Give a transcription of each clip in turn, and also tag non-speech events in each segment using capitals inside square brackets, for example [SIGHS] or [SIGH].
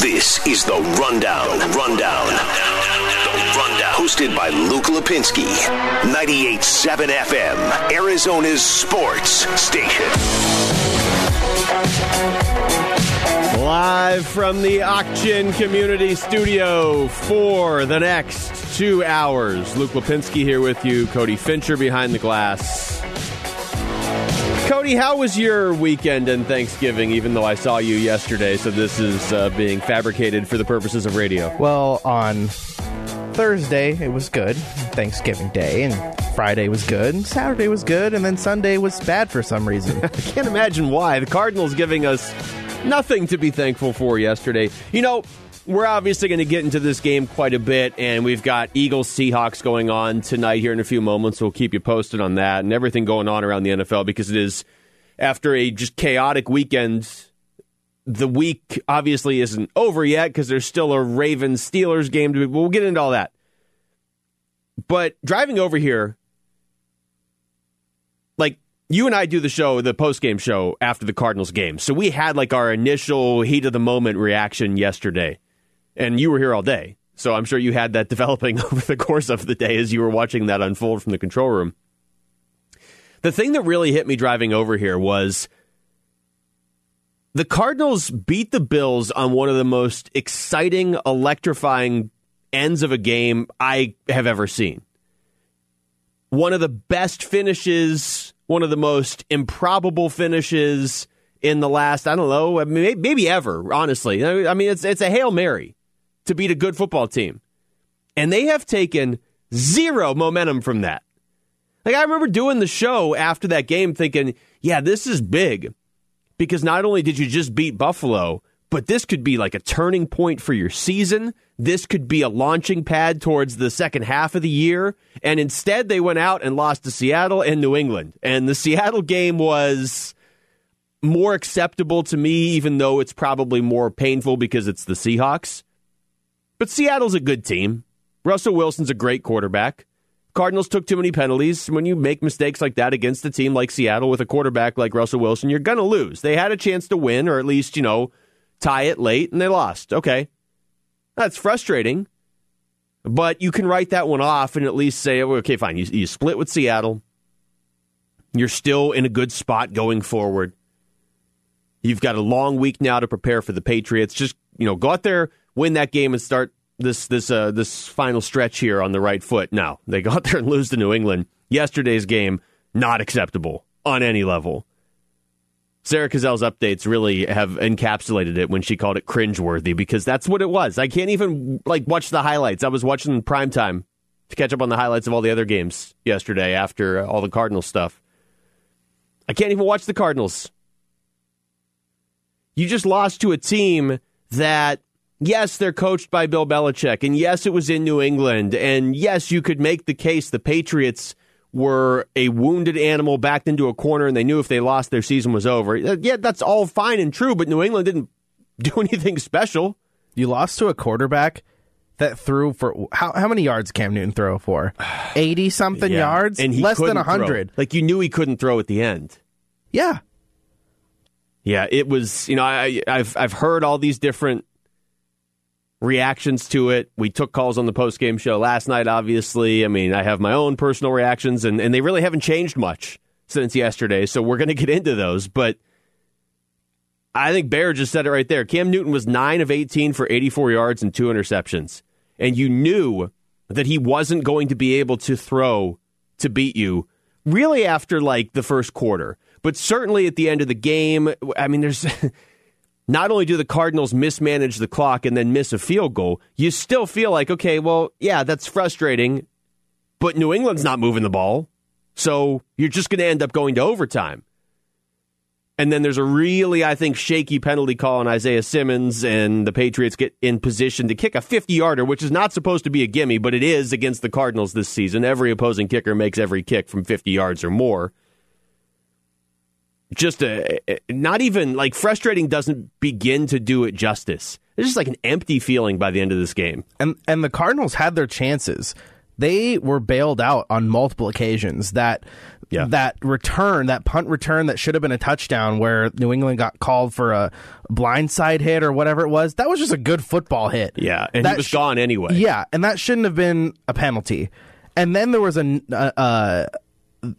This is the Rundown. Rundown. The Rundown. Hosted by Luke Lapinski. 98.7 FM. Arizona's sports station. Live from the Auction Community Studio for the next two hours. Luke Lapinski here with you. Cody Fincher behind the glass. Cody, how was your weekend and Thanksgiving, even though I saw you yesterday? So this is uh, being fabricated for the purposes of radio. Well, on Thursday, it was good. Thanksgiving Day. And Friday was good. And Saturday was good. And then Sunday was bad for some reason. [LAUGHS] I can't imagine why. The Cardinals giving us nothing to be thankful for yesterday. You know, we're obviously going to get into this game quite a bit, and we've got Eagles Seahawks going on tonight here in a few moments. We'll keep you posted on that and everything going on around the NFL because it is after a just chaotic weekend. The week obviously isn't over yet because there's still a Ravens Steelers game to be. We'll get into all that. But driving over here, like you and I do the show, the post game show after the Cardinals game. So we had like our initial heat of the moment reaction yesterday and you were here all day. So I'm sure you had that [LAUGHS] developing over the course of the day as you were watching that unfold from the control room. The thing that really hit me driving over here was the Cardinals beat the Bills on one of the most exciting, electrifying ends of a game I have ever seen. One of the best finishes, one of the most improbable finishes in the last, I don't know, maybe ever, honestly. I mean, it's, it's a Hail Mary to beat a good football team. And they have taken zero momentum from that. Like, I remember doing the show after that game thinking, yeah, this is big because not only did you just beat Buffalo, but this could be like a turning point for your season. This could be a launching pad towards the second half of the year. And instead, they went out and lost to Seattle and New England. And the Seattle game was more acceptable to me, even though it's probably more painful because it's the Seahawks. But Seattle's a good team. Russell Wilson's a great quarterback. Cardinals took too many penalties. When you make mistakes like that against a team like Seattle with a quarterback like Russell Wilson, you're going to lose. They had a chance to win or at least, you know, tie it late and they lost. Okay. That's frustrating. But you can write that one off and at least say, okay, fine. You, you split with Seattle. You're still in a good spot going forward. You've got a long week now to prepare for the Patriots. Just, you know, go out there win that game and start this this uh, this final stretch here on the right foot. Now they go [LAUGHS] out there and lose to New England. Yesterday's game not acceptable on any level. Sarah Cazelle's updates really have encapsulated it when she called it cringeworthy because that's what it was. I can't even like watch the highlights. I was watching prime time to catch up on the highlights of all the other games yesterday after all the Cardinals stuff. I can't even watch the Cardinals. You just lost to a team that yes, they're coached by Bill Belichick, and yes, it was in New England, and yes, you could make the case the Patriots were a wounded animal backed into a corner, and they knew if they lost, their season was over. Uh, yeah, that's all fine and true, but New England didn't [LAUGHS] do anything special. You lost to a quarterback that threw for how how many yards Cam Newton throw for? [SIGHS] 80 something yeah. yards? And less than 100. Like you knew he couldn't throw at the end. Yeah. Yeah, it was, you know, I I've I've heard all these different reactions to it. We took calls on the post game show last night, obviously. I mean, I have my own personal reactions, and, and they really haven't changed much since yesterday, so we're going to get into those. But I think Bear just said it right there. Cam Newton was 9 of 18 for 84 yards and two interceptions. And you knew that he wasn't going to be able to throw to beat you really after like the first quarter. But certainly at the end of the game, I mean, there's. [LAUGHS] not only do the Cardinals mismanage the clock and then miss a field goal, you still feel like, okay, well, yeah, that's frustrating, but New England's not moving the ball. So you're just going to end up going to overtime. And then there's a really, I think, shaky penalty call on Isaiah Simmons, and the Patriots get in position to kick a 50 yarder, which is not supposed to be a gimme, but it is against the Cardinals this season. Every opposing kicker makes every kick from 50 yards or more just a not even like frustrating doesn't begin to do it justice. It's just like an empty feeling by the end of this game. And and the Cardinals had their chances. they were bailed out on multiple occasions. That Yeah. that return, that punt return that should have been a touchdown, where New England got called for a blindside hit or whatever it was. That was just a good football hit. Yeah, and That he was sh- gone anyway. Yeah, and that shouldn't have been a penalty. And then there was a, uh,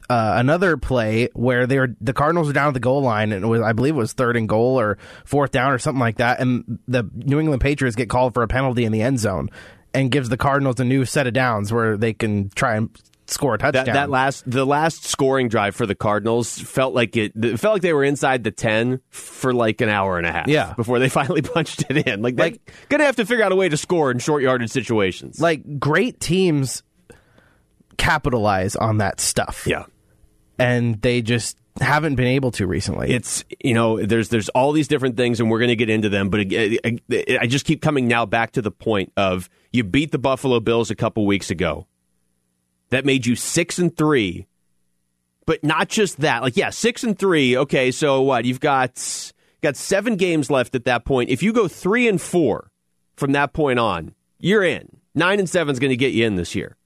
uh, another play where they were the Cardinals were down at the goal line, and it was I believe it was third and goal or fourth down or something like that, and the New England Patriots get called for a penalty in the end zone, and gives the Cardinals a new set of downs where they can try and score a touchdown. That, that last the last scoring drive for the Cardinals felt like it, it felt like they were inside the ten for like an hour and a half. Yeah. before they [LAUGHS] finally punched it in. Like, like gonna have to figure out a way to score in short yardage situations. like great teams capitalize on that stuff, yeah, and they just haven't been able to recently. it's you know there's there's all these different things and we're going to get into them but I, I, I just keep coming now back to the point of you beat the buffalo bills a couple weeks ago. That made you six and three. But not just that like yeah six and three okay so what? You've got got seven games left at that point. If you go three and four from that point on you're in. Nine and seven is going to get you in this year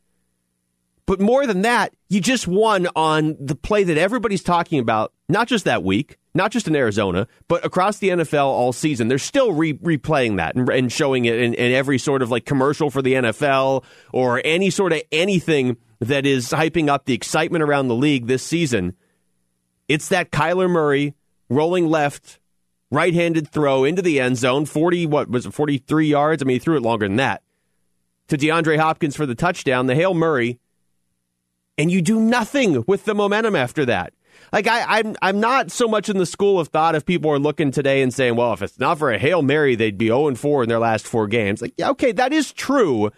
but more than that, you just won on the play that everybody's talking about, not just that week, not just in Arizona, but across the NFL all season. They're still re- replaying that and, and showing it in, in every sort of like commercial for the NFL or any sort of anything that is hyping up the excitement around the league this season. It's that Kyler Murray rolling left, right handed throw into the end zone, 40, what was it, 43 yards? I mean, he threw it longer than that. To DeAndre Hopkins for the touchdown, the Hail Murray and you do nothing with the momentum after that. Like I, I'm, I'm not so much in the school of thought if people are looking today and saying, well, if it's not for a hail mary, they'd be 0 and 4 in their last four games. Like, yeah, okay, that is true,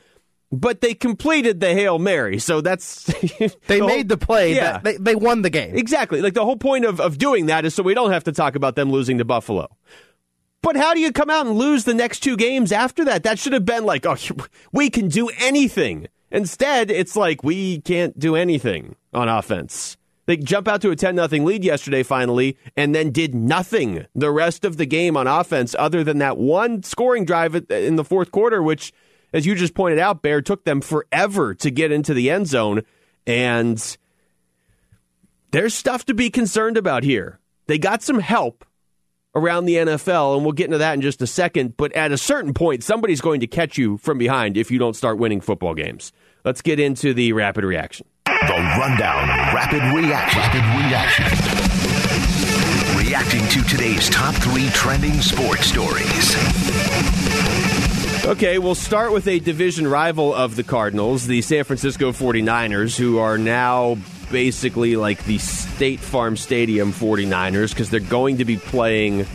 but they completed the hail mary, so that's [LAUGHS] they the made the play. Yeah, that- they, they won the game. exactly. Like the whole point of of doing that is so we don't have to talk about them losing to Buffalo. But how do you come out and lose the next two games after that? That should have been like, oh, [LAUGHS] we can do anything. Instead, it's like we can't do anything on offense. They jump out to a 10 nothing lead yesterday finally and then did nothing the rest of the game on offense other than that one scoring drive in the fourth quarter which as you just pointed out Bear took them forever to get into the end zone and there's stuff to be concerned about here. They got some help around the NFL, and we'll get into that in just a second. But at a certain point, somebody's going to catch you from behind if you don't start winning football games. Let's get into the rapid reaction. The Rundown Rapid Reaction. Rapid Reaction. Reacting to today's top three trending sports stories. Okay, we'll start with a division rival of the Cardinals, the San Francisco 49ers, who are now basically like the State Farm Stadium 49ers because they're going to be playing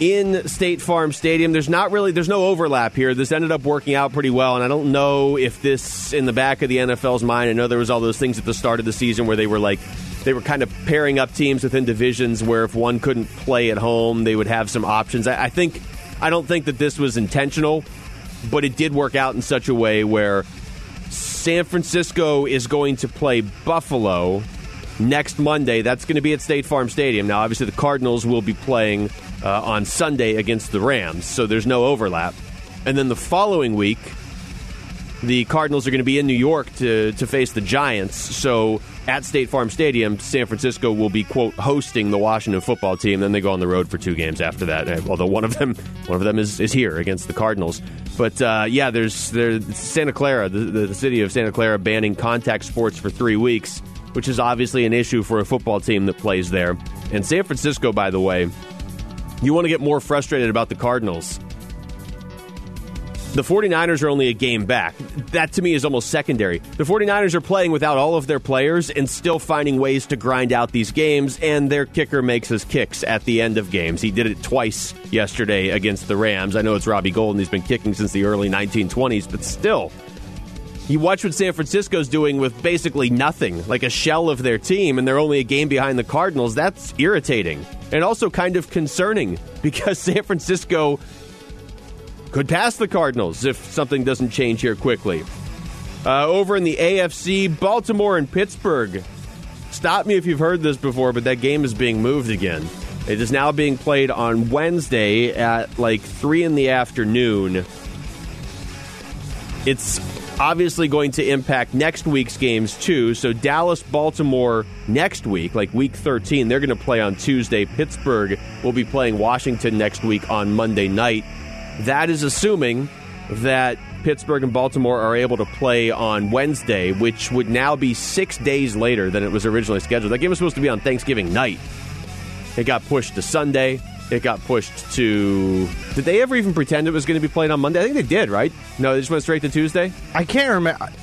in State Farm Stadium. There's not really there's no overlap here. This ended up working out pretty well, and I don't know if this in the back of the NFL's mind. I know there was all those things at the start of the season where they were like they were kind of pairing up teams within divisions where if one couldn't play at home, they would have some options. I, I think I don't think that this was intentional, but it did work out in such a way where San Francisco is going to play Buffalo next Monday. That's going to be at State Farm Stadium. Now, obviously, the Cardinals will be playing uh, on Sunday against the Rams, so there's no overlap. And then the following week, the Cardinals are going to be in New York to, to face the Giants. So at State Farm Stadium, San Francisco will be quote hosting the Washington football team. Then they go on the road for two games after that. uh, Although one of them one of them is, is here against the Cardinals. But uh, yeah, there's there's Santa Clara, the, the city of Santa Clara, banning contact sports for three weeks, which is obviously an issue for a football team that plays there. And San Francisco, by the way, you want to get more frustrated about the Cardinals. The 49ers are only a game back. That to me is almost secondary. The 49ers are playing without all of their players and still finding ways to grind out these games, and their kicker makes his kicks at the end of games. He did it twice yesterday against the Rams. I know it's Robbie Gould. He's been kicking since the early 1920s, but still. You watch what San Francisco's doing with basically nothing, like a shell of their team, and they're only a game behind the Cardinals. That's irritating and also kind of concerning [LAUGHS] because San Francisco could pass the Cardinals if something doesn't change here quickly. Uh, over in the AFC, Baltimore and Pittsburgh. Stop me if you've heard this before, but that game is being moved again. It is now being played on Wednesday at like 3 in the afternoon. It's obviously going to impact next week's games too. So Dallas, Baltimore next week, like week 13, they're going to play on Tuesday. Pittsburgh will be playing Washington next week on Monday night. That is assuming that Pittsburgh and Baltimore are able to play on Wednesday, which would now be six days later than it was originally scheduled. That game was supposed to be on Thanksgiving night. It got pushed to Sunday. It got pushed to. Did they ever even pretend it was going to be played on Monday? I think they did, right? No, they just went straight to Tuesday? I can't remember. [SIGHS]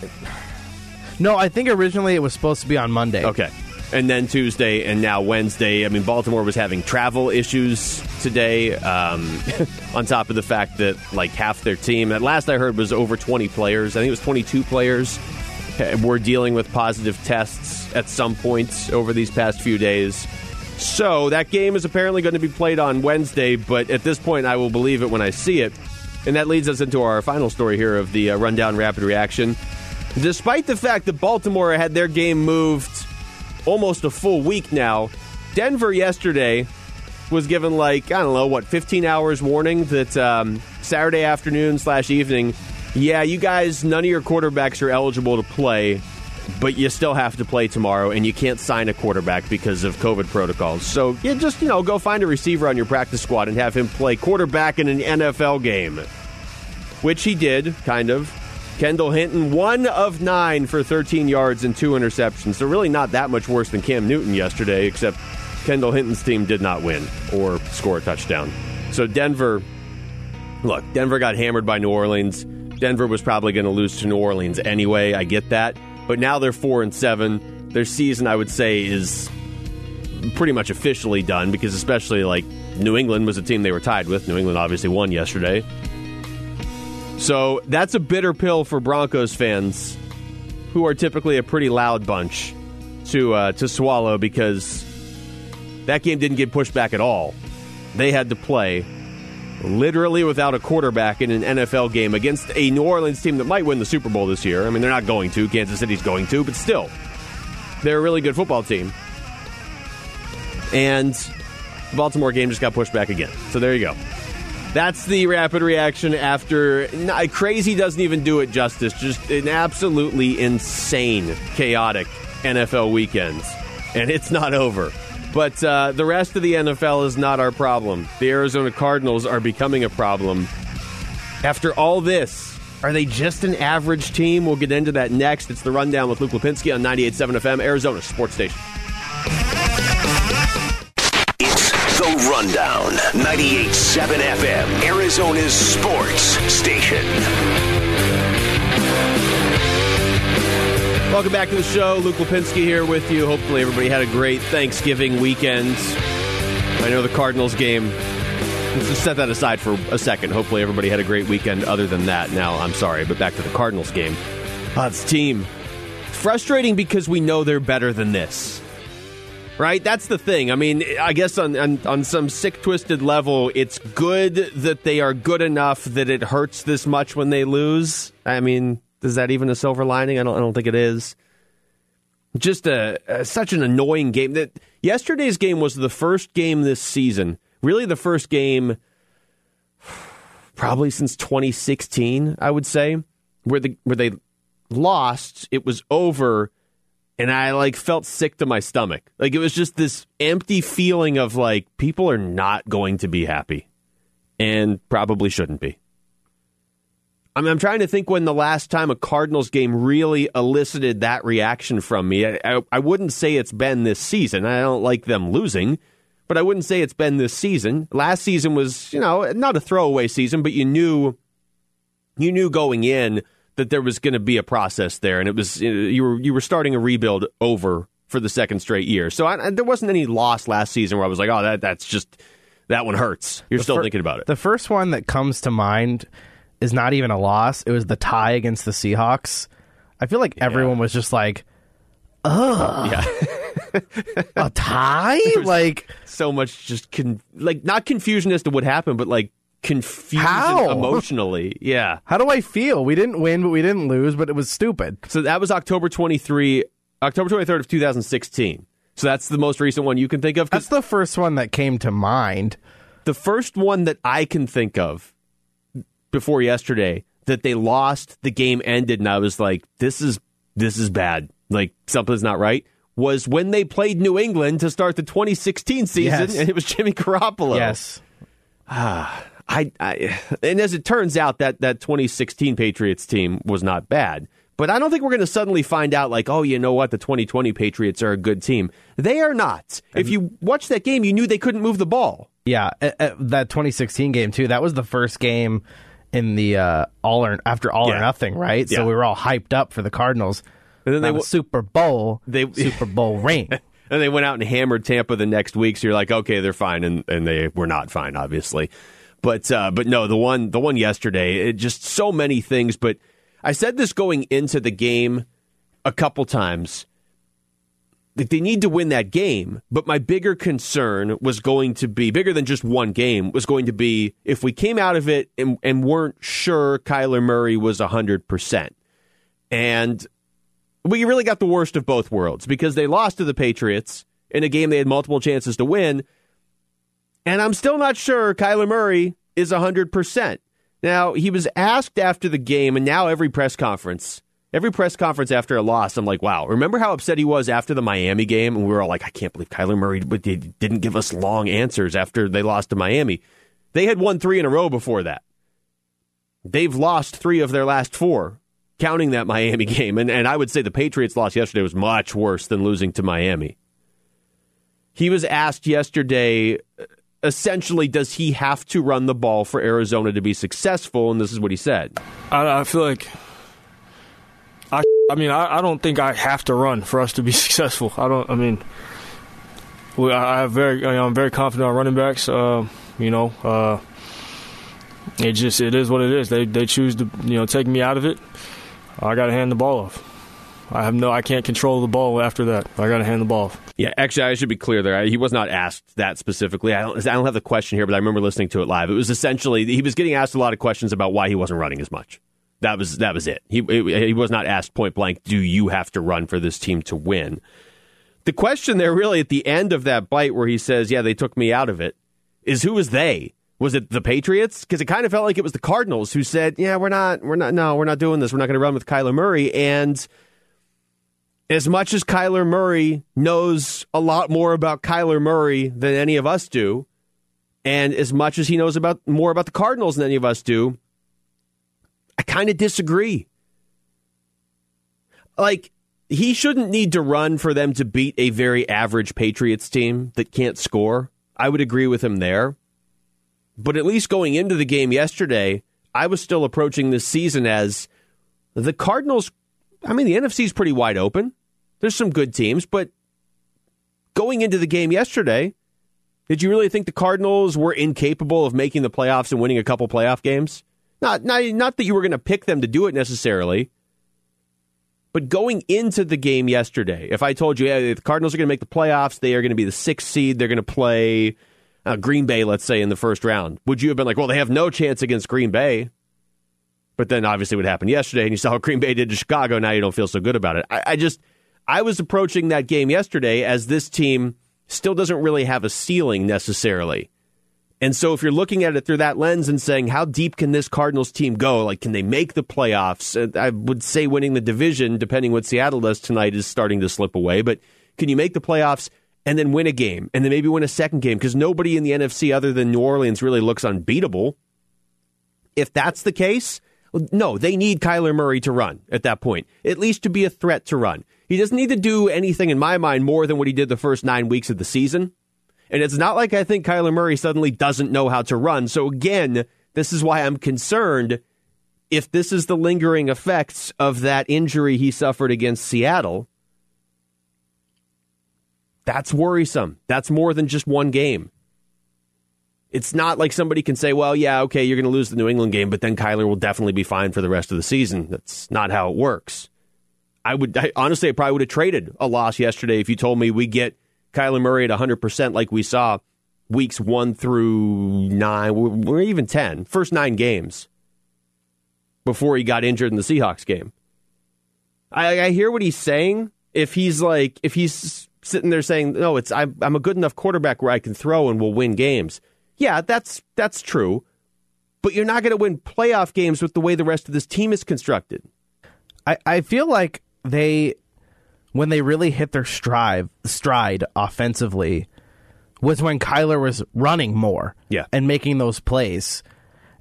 No, I think originally it was supposed to be on Monday. Okay. And then Tuesday and now Wednesday. I mean, Baltimore was having travel issues today, um, [LAUGHS] on top of the fact that like half their team, at last I heard, was over 20 players. I think it was 22 players were dealing with positive tests at some points over these past few days. So that game is apparently going to be played on Wednesday, but at this point, I will believe it when I see it. And that leads us into our final story here of the uh, Rundown Rapid Reaction. Despite the fact that Baltimore had their game moved almost a full week now, Denver yesterday was given like I don't know what 15 hours warning that um, Saturday afternoon slash evening. Yeah, you guys, none of your quarterbacks are eligible to play, but you still have to play tomorrow, and you can't sign a quarterback because of COVID protocols. So you just you know go find a receiver on your practice squad and have him play quarterback in an NFL game, which he did, kind of. Kendall Hinton, one of nine for 13 yards and two interceptions. So, really, not that much worse than Cam Newton yesterday, except Kendall Hinton's team did not win or score a touchdown. So, Denver, look, Denver got hammered by New Orleans. Denver was probably going to lose to New Orleans anyway. I get that. But now they're 4 and 7. Their season, I would say, is pretty much officially done because, especially like New England was a team they were tied with. New England obviously won yesterday. So that's a bitter pill for Broncos fans, who are typically a pretty loud bunch to uh, to swallow because that game didn't get pushed back at all. They had to play literally without a quarterback in an NFL game against a New Orleans team that might win the Super Bowl this year. I mean, they're not going to. Kansas City's going to, but still, they're a really good football team. And the Baltimore game just got pushed back again. So there you go. That's the rapid reaction after crazy doesn't even do it justice. Just an absolutely insane, chaotic NFL weekend. And it's not over. But uh, the rest of the NFL is not our problem. The Arizona Cardinals are becoming a problem. After all this, are they just an average team? We'll get into that next. It's the rundown with Luke Lapinski on 98.7 FM, Arizona Sports Station. Rundown, 98.7 FM, Arizona's sports station. Welcome back to the show. Luke Lapinski here with you. Hopefully, everybody had a great Thanksgiving weekend. I know the Cardinals game. Let's just set that aside for a second. Hopefully, everybody had a great weekend other than that. Now, I'm sorry, but back to the Cardinals game. It's team. Frustrating because we know they're better than this right? That's the thing. I mean, I guess on, on, on some sick, twisted level, it's good that they are good enough that it hurts this much when they lose. I mean, is that even a silver lining? I don't. I don't think it is. Just a, a such an annoying game. That yesterday's game was the first game this season. Really, the first game, [SIGHS] probably since 2016. I would say where the where they lost. It was over and I like felt sick to my stomach. Like it was just this empty feeling of like people are not going to be happy and probably shouldn't be. I mean, I'm trying to think when the last time a Cardinals game really elicited that reaction from me. I, I, I wouldn't say it's been this season. I don't like them losing, but I wouldn't say it's been this season. Last season was, you know, not a throwaway season, but you knew you knew going in that there was going to be a process there, and it was you were you were starting a rebuild over for the second straight year. So I, there wasn't any loss last season where I was like, oh, that that's just that one hurts. You're the still fir- thinking about it. The first one that comes to mind is not even a loss. It was the tie against the Seahawks. I feel like everyone yeah. was just like, ugh. Yeah. [LAUGHS] a tie? [LAUGHS] Like so much just con- like not confusion as to what happened, but like confusion How? emotionally. [LAUGHS] Yeah. How do I feel? We didn't win, but we didn't lose, but it was stupid. So that was October 23, October 23rd of 2016. So that's the most recent one you can think of? That's the first one that came to mind. The first one that I can think of before yesterday that they lost, the game ended, and I was like, this is this is bad. Like something's not right. Was when they played New England to start the 2016 season, Yes. and it was Jimmy Garoppolo. Yes. Ah. I, I and as it turns out that that 2016 Patriots team was not bad. But I don't think we're going to suddenly find out like, oh, you know what, the 2020 Patriots are a good team. They are not. If you watched that game, you knew they couldn't move the ball. Yeah, uh, uh, that 2016 game too. That was the first game in the uh, all or after all Yeah. or nothing, right? Yeah. So we were all hyped up for the Cardinals. And then they w- Super Bowl, they- [LAUGHS] Super Bowl ring. [LAUGHS] And they went out and hammered Tampa the next week. So you're like, okay, they're fine, and, and they were not fine, obviously. But uh, but no, the one the one yesterday, it just so many things. But I said this going into the game a couple times. That they need to win that game, but my bigger concern was going to be bigger than just one game. Was going to be if we came out of it and, and weren't sure Kyler Murray was hundred percent, and we really got the worst of both worlds because they lost to the Patriots in a game they had multiple chances to win. And I'm still not sure Kyler Murray is 100%. Now, he was asked after the game, and now every press conference, every press conference after a loss, I'm like, wow, remember how upset he was after the Miami game? And we were all like, I can't believe Kyler Murray didn't give us long answers after they lost to Miami. They had won three in a row before that. They've lost three of their last four, counting that Miami [LAUGHS] game. And, and I would say the Patriots' loss yesterday was much worse than losing to Miami. He was asked yesterday, essentially, does he have to run the ball for Arizona to be successful? And this is what he said. I, I feel like I. I mean, I, I don't think I have to run for us to be [LAUGHS] successful. I don't. I mean, we, I I very. I'm very confident on running backs. Uh, you know, uh, it just it is what it is. They they choose to you know take me out of it. I got to hand the ball off. I have no. I can't control the ball after that. I got to hand the ball off. Yeah, actually, I should be clear there. He was not asked that specifically. I don't, I don't have the question here, but I remember listening to it live. It was essentially he was getting asked a lot of questions about why he wasn't running as much. That was that was it. He he was not asked point blank, "Do you have to run for this team to win?" The question there, really, at the end of that bite, where he says, "Yeah, they took me out of it," is who was they? Was it the Patriots? Because it kind of felt like it was the Cardinals who said, "Yeah, we're not, we're not, no, we're not doing this. We're not going to run with Kyler Murray." And as much as Kyler Murray knows a lot more about Kyler Murray than any of us do, and as much as he knows about more about the Cardinals than any of us do, I kind of disagree. Like he shouldn't need to run for them to beat a very average Patriots team that can't score. I would agree with him there. But at least going into the game yesterday, I was still approaching this season as the Cardinals I mean, the NFC is pretty wide open. There's some good teams, but going into the game yesterday, did you really think the Cardinals were incapable of making the playoffs and winning a couple playoff games? Not, not, not that you were going to pick them to do it necessarily, but going into the game yesterday, if I told you yeah, the Cardinals are going to make the playoffs, they are going to be the sixth seed, they're going to play uh, Green Bay, let's say, in the first round, would you have been like, well, they have no chance against Green Bay? But then obviously what happened yesterday, and you saw how Green Bay did to Chicago. Now you don't feel so good about it. I, I just, I was approaching that game yesterday as this team still doesn't really have a ceiling necessarily. And so if you're looking at it through that lens and saying, how deep can this Cardinals team go? Like, can they make the playoffs? I would say winning the division, depending what Seattle does tonight, is starting to slip away. But can you make the playoffs and then win a game and then maybe win a second game? Because nobody in the NFC other than New Orleans really looks unbeatable. If that's the case, no, they need Kyler Murray to run at that point, at least to be a threat to run. He doesn't need to do anything, in my mind, more than what he did the first nine weeks of the season. And it's not like I think Kyler Murray suddenly doesn't know how to run. So, again, this is why I'm concerned if this is the lingering effects of that injury he suffered against Seattle. That's worrisome. That's more than just one game. It's not like somebody can say, well, yeah, okay, you're going to lose the New England game, but then Kyler will definitely be fine for the rest of the season. That's not how it works. I would I, honestly, I probably would have traded a loss yesterday if you told me we get Kyler Murray at 100% like we saw weeks one through nine, or even 10, first nine games before he got injured in the Seahawks game. I, I hear what he's saying. If he's like, if he's sitting there saying, no, it's I'm, I'm a good enough quarterback where I can throw and we'll win games. Yeah, that's that's true. but you're not going to win playoff games with the way the rest of this team is constructed. I, I feel like they when they really hit their stride stride offensively was when Kyler was running more Yeah. and making those plays.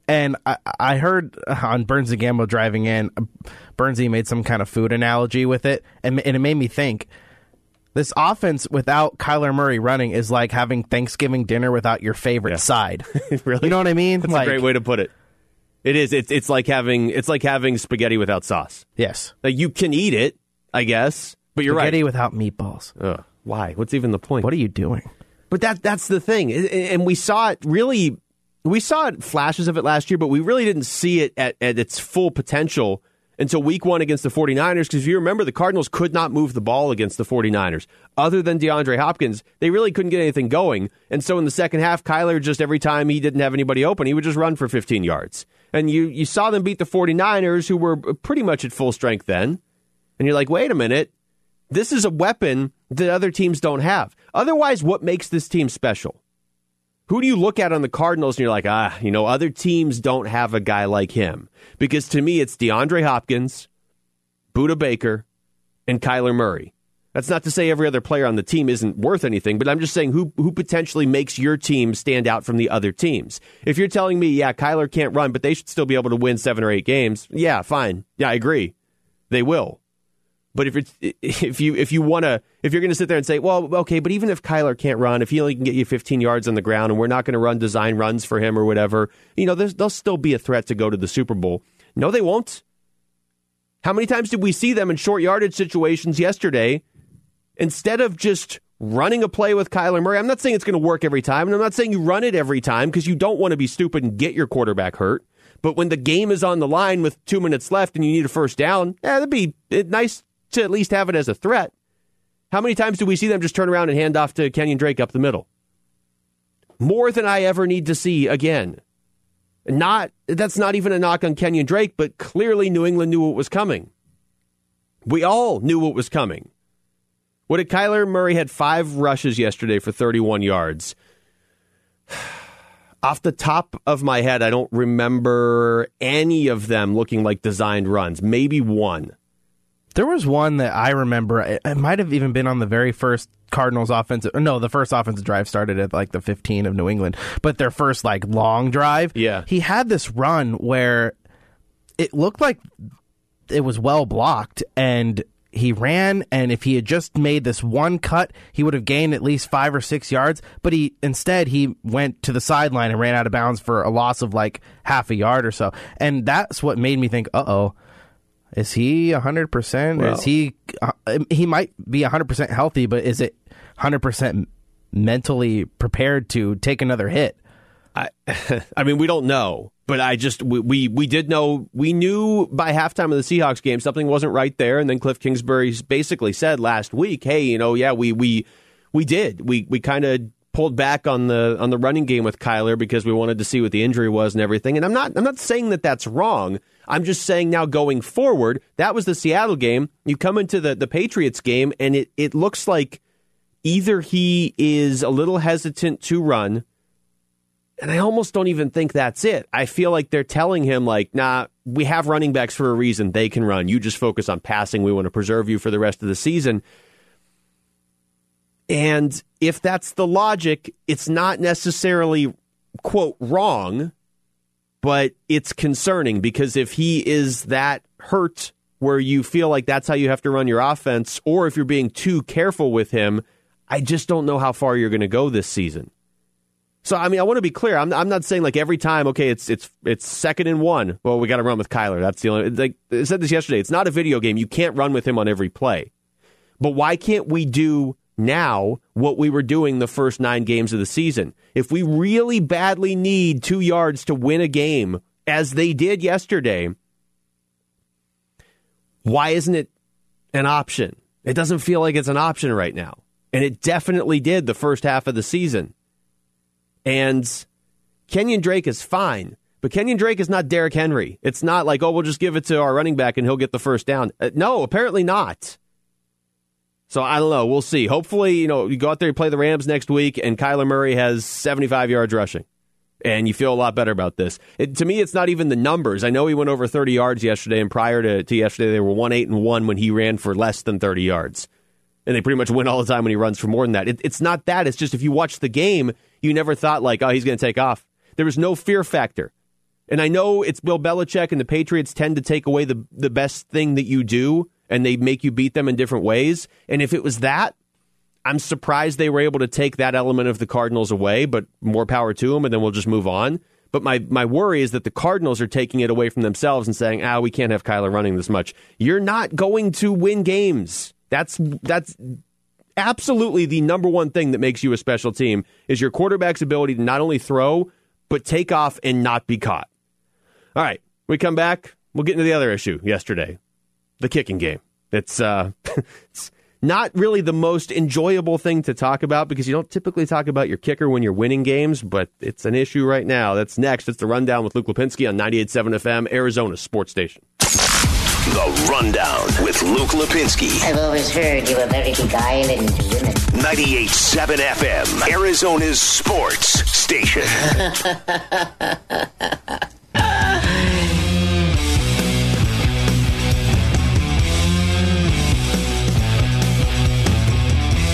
And I, I heard on Burns and Gambo driving in, Burnsy made some kind of food analogy with it, and, and it made me think this offense without Kyler Murray running is like having Thanksgiving dinner without your favorite side. [LAUGHS] really? You know what I mean? That's like, a great way to put it. It is. It's it's like having it's like having spaghetti without sauce. Yes. Like you can eat it, I guess, but you're right. Spaghetti right. without meatballs. Ugh, why? What's even the point? What are you doing? But that that's the thing, and we saw it really. We saw it flashes of it last year, but we really didn't see it at, at its full potential until week one against the 49ers. Because if you remember, the Cardinals could not move the ball against the 49ers. Other than DeAndre Hopkins, they really couldn't get anything going. And so in the second half, Kyler just every time he didn't have anybody open, he would just run for 15 yards. And you, you saw them beat the 49ers, who were uh, pretty much at full strength then. And you're like, wait a minute. This is a weapon that other teams don't have. Otherwise, what makes this team special? Who do you look at on the Cardinals and you're like, ah, you know, other teams don't have a guy like him? Because to me, it's DeAndre Hopkins, Budda Baker, and Kyler Murray. That's not to say every other player on the team isn't worth anything, but I'm just saying who who potentially makes your team stand out from the other teams. If you're telling me, yeah, Kyler can't run, but they should still be able to win seven or eight games, yeah, fine. Yeah, I agree. They will. But if it's [LAUGHS] if you if you want to if you're going to sit there and say, well, okay, but even if Kyler can't run, if he only can get you 15 yards on the ground, and we're not going to run design runs for him or whatever, you know, there's, they'll still be a threat to go to the Super Bowl. No, they won't. How many times did we see them in short yardage situations yesterday? Instead of just running a play with Kyler Murray, I'm not saying it's going to work every time, and I'm not saying you run it every time because you don't want to be stupid and get your quarterback hurt. But when the game is on the line with two minutes left and you need a first down, yeah, that'd be eh, nice to at least have it as a threat. How many times do we see them just turn around and hand off to Kenyon Drake up the middle? More than I ever need to see again. Not that's not even a knock on Kenyon Drake, but clearly New England knew what was coming. We all knew what was coming. What did Kyler Murray had five rushes yesterday for 31 yards? [SIGHS] Off the top of my head, I don't remember any of them looking like designed runs. Maybe one. There was one that I remember. It, it might have even been on the very first Cardinals offensive. No, the first offensive drive started at like the 15 of New England, but their first like long drive. Yeah. he had this run where it looked like it was well blocked, and he ran. And if he had just made this one cut, he would have gained at least five or six yards. But he instead he went to the sideline and ran out of bounds for a loss of like half a yard or so. And that's what made me think, uh oh. Is he 100%? Well- is he uh, he might be 100% healthy, but is it 100% mentally prepared to take another hit? I, [LAUGHS] I mean, we don't know, but I just we, we we did know we knew by halftime of the Seahawks game something wasn't right there, and then Cliff Kingsbury basically said last week, "Hey, you know, yeah, we we we did we we kind of pulled back on the on the running game with Kyler because we wanted to see what the injury was and everything." And I'm not I'm not saying that that's wrong. I'm just saying now going forward, that was the Seattle game. You come into the the Patriots game, and it it looks like either he is a little hesitant to run. And I almost don't even think that's it. I feel like they're telling him, like, nah, we have running backs for a reason. They can run. You just focus on passing. We want to preserve you for the rest of the season. And if that's the logic, it's not necessarily, quote, wrong, but it's concerning because if he is that hurt where you feel like that's how you have to run your offense, or if you're being too careful with him, I just don't know how far you're going to go this season. So I mean, I want to be clear. I'm, I'm not saying like every time. Okay, it's it's it's second and one. Well, we got to run with Kyler. That's the only. Like I said this yesterday. It's not a video game. You can't run with him on every play. But why can't we do now what we were doing the first nine games of the season? If we really badly need two yards to win a game, as they did yesterday, why isn't it an option? It doesn't feel like it's an option right now, and it definitely did the first half of the season. And Kenyon Drake is fine, but Kenyon Drake is not Derrick Henry. It's not like, oh, we'll just give it to our running back and he'll get the first down. Uh, no, apparently not. So I don't know. We'll see. Hopefully, you know, you go out there, you play the Rams next week, and Kyler Murray has 75 yards rushing. and you feel a lot better about this. It, to me, it's not even the numbers. I know he went over 30 yards yesterday, and prior to, to yesterday, they were 1 8 and 1 when he ran for less than 30 yards. And they pretty much win all the time when he runs for more than that. It, it's not that. It's just if you watch the game, you never thought, like, oh, he's going to take off. There was no fear factor. And I know it's Bill Belichick and the Patriots tend to take away the, the best thing that you do and they make you beat them in different ways. And if it was that, I'm surprised they were able to take that element of the Cardinals away, but more power to them, and then we'll just move on. But my, my worry is that the Cardinals are taking it away from themselves and saying, ah, we can't have Kyler running this much. You're not going to win games. That's that's absolutely the number one thing that makes you a special team is your quarterback's ability to not only throw, but take off and not be caught. All right, we come back. We'll get into the other issue yesterday, the kicking game. It's uh, [LAUGHS] it's not really the most enjoyable thing to talk about because you don't typically talk about your kicker when you're winning games, but it's an issue right now. That's next. It's the rundown with Luke Lapinski on 98.7 FM, Arizona Sports Station. The Rundown with Luke Lapinski. I've always heard you were very beguiling to women. 98.7 FM, Arizona's sports station. [LAUGHS]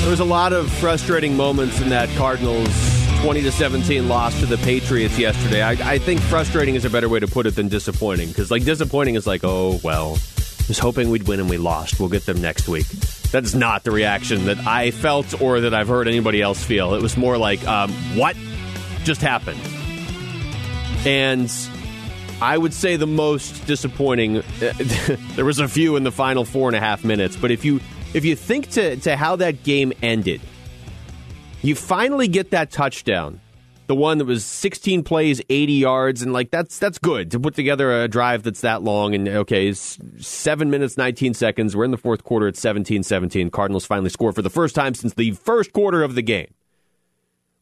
There was a lot of frustrating moments in that Cardinals 20 to 17 loss to the Patriots yesterday. I, I think frustrating is a better way to put it than disappointing because like disappointing is like, oh well, was hoping we'd win and we lost. We'll get them next week. That is not the reaction that I felt or that I've heard anybody else feel. It was more like, um, what just happened? And I would say the most disappointing. [LAUGHS] there was a few in the final four and a half minutes, but if you if you think to, to how that game ended, you finally get that touchdown. The one that was 16 plays, 80 yards, and like that's that's good to put together a drive that's that long. And okay, seven minutes, 19 seconds. We're in the fourth quarter at 17 17. Cardinals finally score for the first time since the first quarter of the game.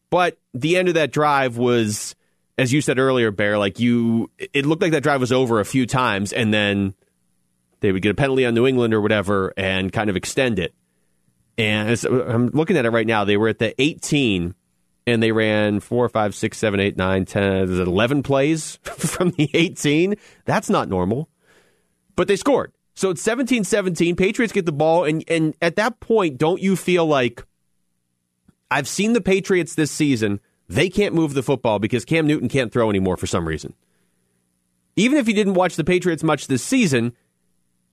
But the end of that drive was, as you said earlier, Bear, like you, it looked like that drive was over a few times, and then they would get a penalty on New England or whatever and kind of extend it. And I'm looking at it right now. They were at the 18 and they ran 4, 5, 6, 7, 8, 9, 10, 11 plays [LAUGHS] from the 18. That's not normal. But they scored. So it's 17 17. Patriots get the ball. And, and at that point, don't you feel like I've seen the Patriots this season? They can't move the football because Cam Newton can't throw anymore for some reason. Even if you didn't watch the Patriots much this season,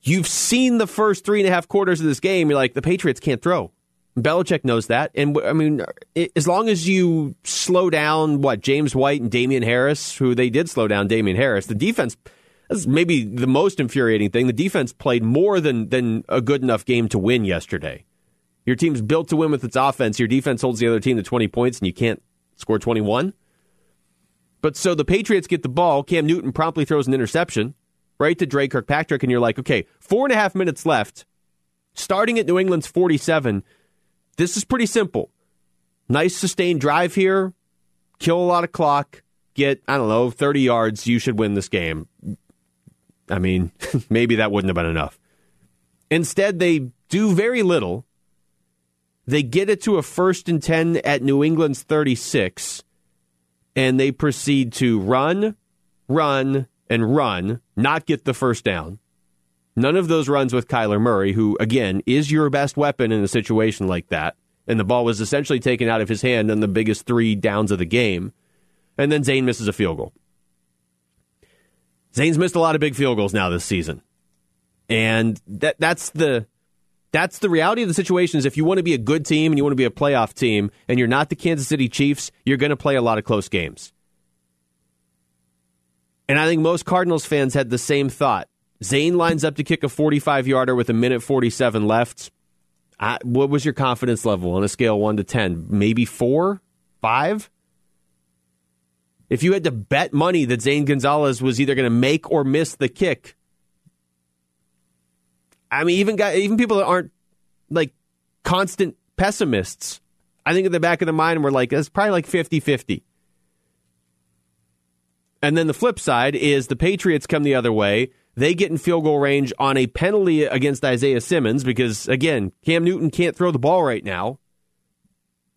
You've seen the first three and a half quarters of this game. You're like, the Patriots can't throw. Belichick knows that. And I mean, as long as you slow down what James White and Damien Harris, who they did slow down Damien Harris, the defense that's maybe the most infuriating thing. The defense played more than than a good enough game to win yesterday. Your team's built to win with its offense. Your defense holds the other team to 20 points and you can't score 21. But so the Patriots get the ball, Cam Newton promptly throws an interception right to Dre Kirkpatrick, and you're like, okay, four and a half minutes left, starting at New England's 47. This is pretty simple. Nice sustained drive here, kill a lot of clock, get, I don't know, 30 yards. You should win this game. I mean, [LAUGHS] maybe that wouldn't have been enough. Instead, they do very little. They get it to a first and 10 at New England's 36, and they proceed to run, run, and run, not get the first down. None of those runs with Kyler Murray, who, again, is your best weapon in a situation like that. And the ball was essentially taken out of his hand on the biggest three downs of the game. And then Zane misses a field goal. Zane's missed a lot of big field goals now this season. And that that's the that's the reality of the situation is if you want to be a good team and you want to be a playoff team and you're not the Kansas City Chiefs, you're going to play a lot of close games. And I think most Cardinals fans had the same thought. Zane lines up to kick a 45 yarder with a minute 47 left. I, what was your confidence level on a scale 1 to 10? Maybe 4? 5? If you had to bet money that Zane Gonzalez was either going to make or miss the kick, I mean, even guys, even people that aren't like constant pessimists, I think in the back of the mind, we're like, it's probably like 50 50. And then the flip side is the Patriots come the other way. They get in field goal range on a penalty against Isaiah Simmons because, again, Cam Newton can't throw the ball right now.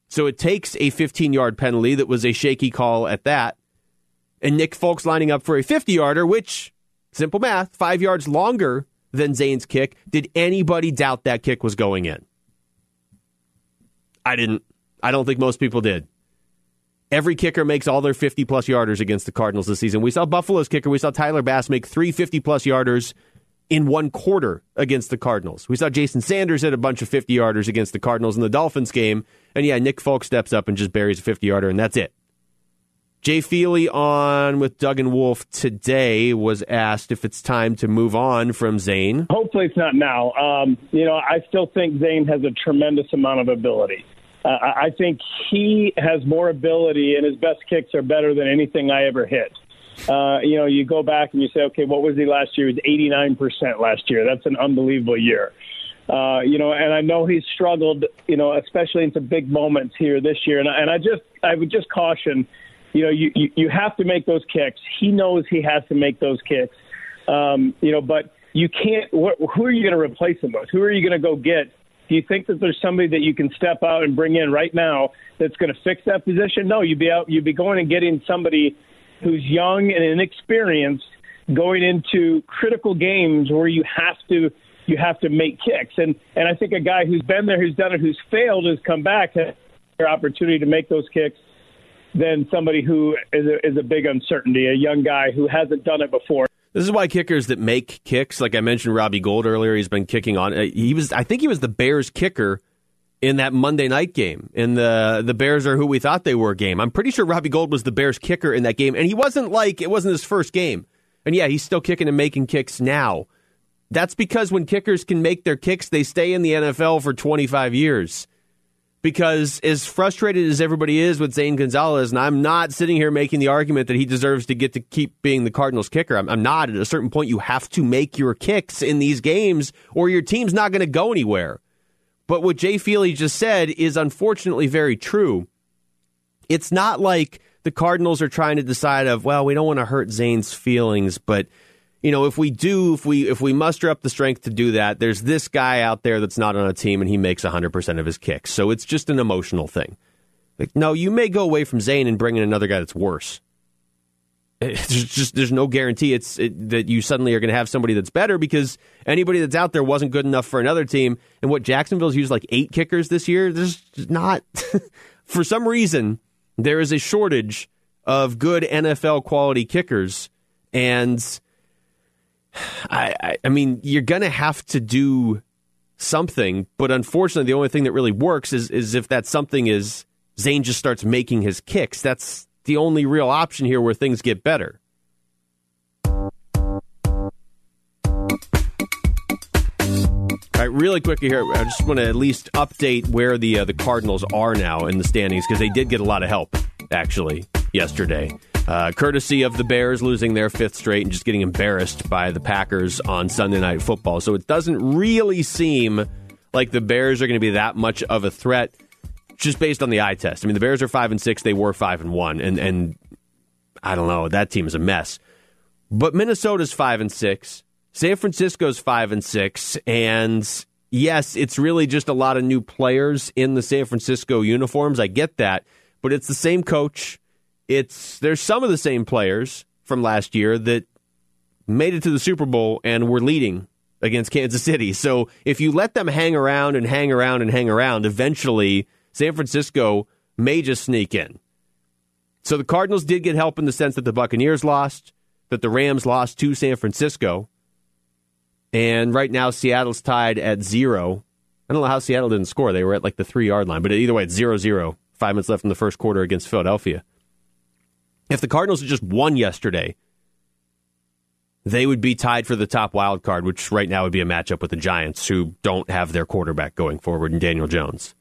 So it takes a 15 yard penalty that was a shaky call at that. and Nick Folk's lining up for a 50 yarder, which, simple math, five yards longer than Zane's kick. Did anybody doubt that kick was going in? I didn't. I don't think most people did. Every kicker makes all their 50 plus yarders against the Cardinals this season. We saw Buffalo's kicker. We saw Tyler Bass make three 50 plus yarders in one quarter against the Cardinals. We saw Jason Sanders hit a bunch of 50 yarders against the Cardinals in the Dolphins game. And yeah, Nick Folk steps up and just buries a 50 yarder, and that's it. Jay Feely on with Doug and Wolf today was asked if it's time to move on from Zane. Hopefully, it's not now. Um, you know, I still think Zane has a tremendous amount of ability. Uh, I think he has more ability, and his best kicks are better than anything I ever hit. Uh, you know, you go back and you say, okay, what was he last year? He was 89% last year. That's an unbelievable year. Uh, you know, and I know he's struggled, you know, especially into big moments here this year. And, and I just, I would just caution, you know, you, you, you have to make those kicks. He knows he has to make those kicks. Um, you know, but you can't, what, who are you going to replace him with? Who are you going to go get? Do you think that there's somebody that you can step out and bring in right now that's going to fix that position? No, you'd be out, you'd be going and getting somebody who's young and inexperienced going into critical games where you have to you have to make kicks. And and I think a guy who's been there, who's done it, who's failed, has come back an opportunity to make those kicks than somebody who is a, is a big uncertainty, a young guy who hasn't done it before. This is why kickers that make kicks, like I mentioned, Robbie Gould earlier, he's been kicking on. Uh, he was, I think, he was the Bears kicker in that Monday night game in the the Bears are who we thought they were game. I'm pretty sure Robbie Gould was the Bears kicker in that game, and he wasn't like it wasn't his first game. And yeah, he's still kicking and making kicks now. That's because when kickers can make their kicks, they stay in the NFL for 25 years. Because as frustrated as everybody is with Zane Gonzalez, and I'm not sitting here making the argument that he deserves to get to keep being the Cardinals kicker. I'm, I'm not. At a certain point, you have to make your kicks in these games, or your team's not going to go anywhere. But what Jay Feely just said is unfortunately very true. It's not like the Cardinals are trying to decide of, well, we don't want to hurt Zane's feelings, but you know, if we do, if we if we muster up the strength to do that, there's this guy out there that's not on a team and he makes 100% of his kicks. So it's just an emotional thing. Like, no, you may go away from Zane and bring in another guy that's worse. [LAUGHS] It's just there's no guarantee it's it, that you suddenly are going to have somebody that's better because anybody that's out there wasn't good enough for another team. And what Jacksonville's used like eight kickers this year. There's not [LAUGHS] for some reason there is a shortage of good NFL quality kickers, and I I, I mean you're going to have to do something. But unfortunately, the only thing that really works is is if that something is Zane just starts making his kicks. That's the only real option here where things get better. All right, really quickly here, I just want to at least update where the uh, the Cardinals are now in the standings because they did get a lot of help actually yesterday, uh, courtesy of the Bears losing their fifth straight and just getting embarrassed by the Packers on Sunday Night Football. So it doesn't really seem like the Bears are going to be that much of a threat just based on the eye test. I mean, the Bears are five and six; they were five and one, and and I don't know that team is a mess. But Minnesota's five and six, San Francisco's five and six, and yes, it's really just a lot of new players in the San Francisco uniforms. I get that, but it's the same coach. It's there's some of the same players from last year that made it to the Super Bowl and were leading against Kansas City. So if you let them hang around and hang around and hang around, eventually San Francisco may just sneak in. So the Cardinals did get help in the sense that the Buccaneers lost, that the Rams lost to San Francisco. And right now, Seattle's tied at zero. I don't know how Seattle didn't score. They were at like the three yard line, but either way, it's 0 0. Five minutes left in the first quarter against Philadelphia. If the Cardinals had just won yesterday, they would be tied for the top wild card, which right now would be a matchup with the Giants, who don't have their quarterback going forward in Daniel Jones.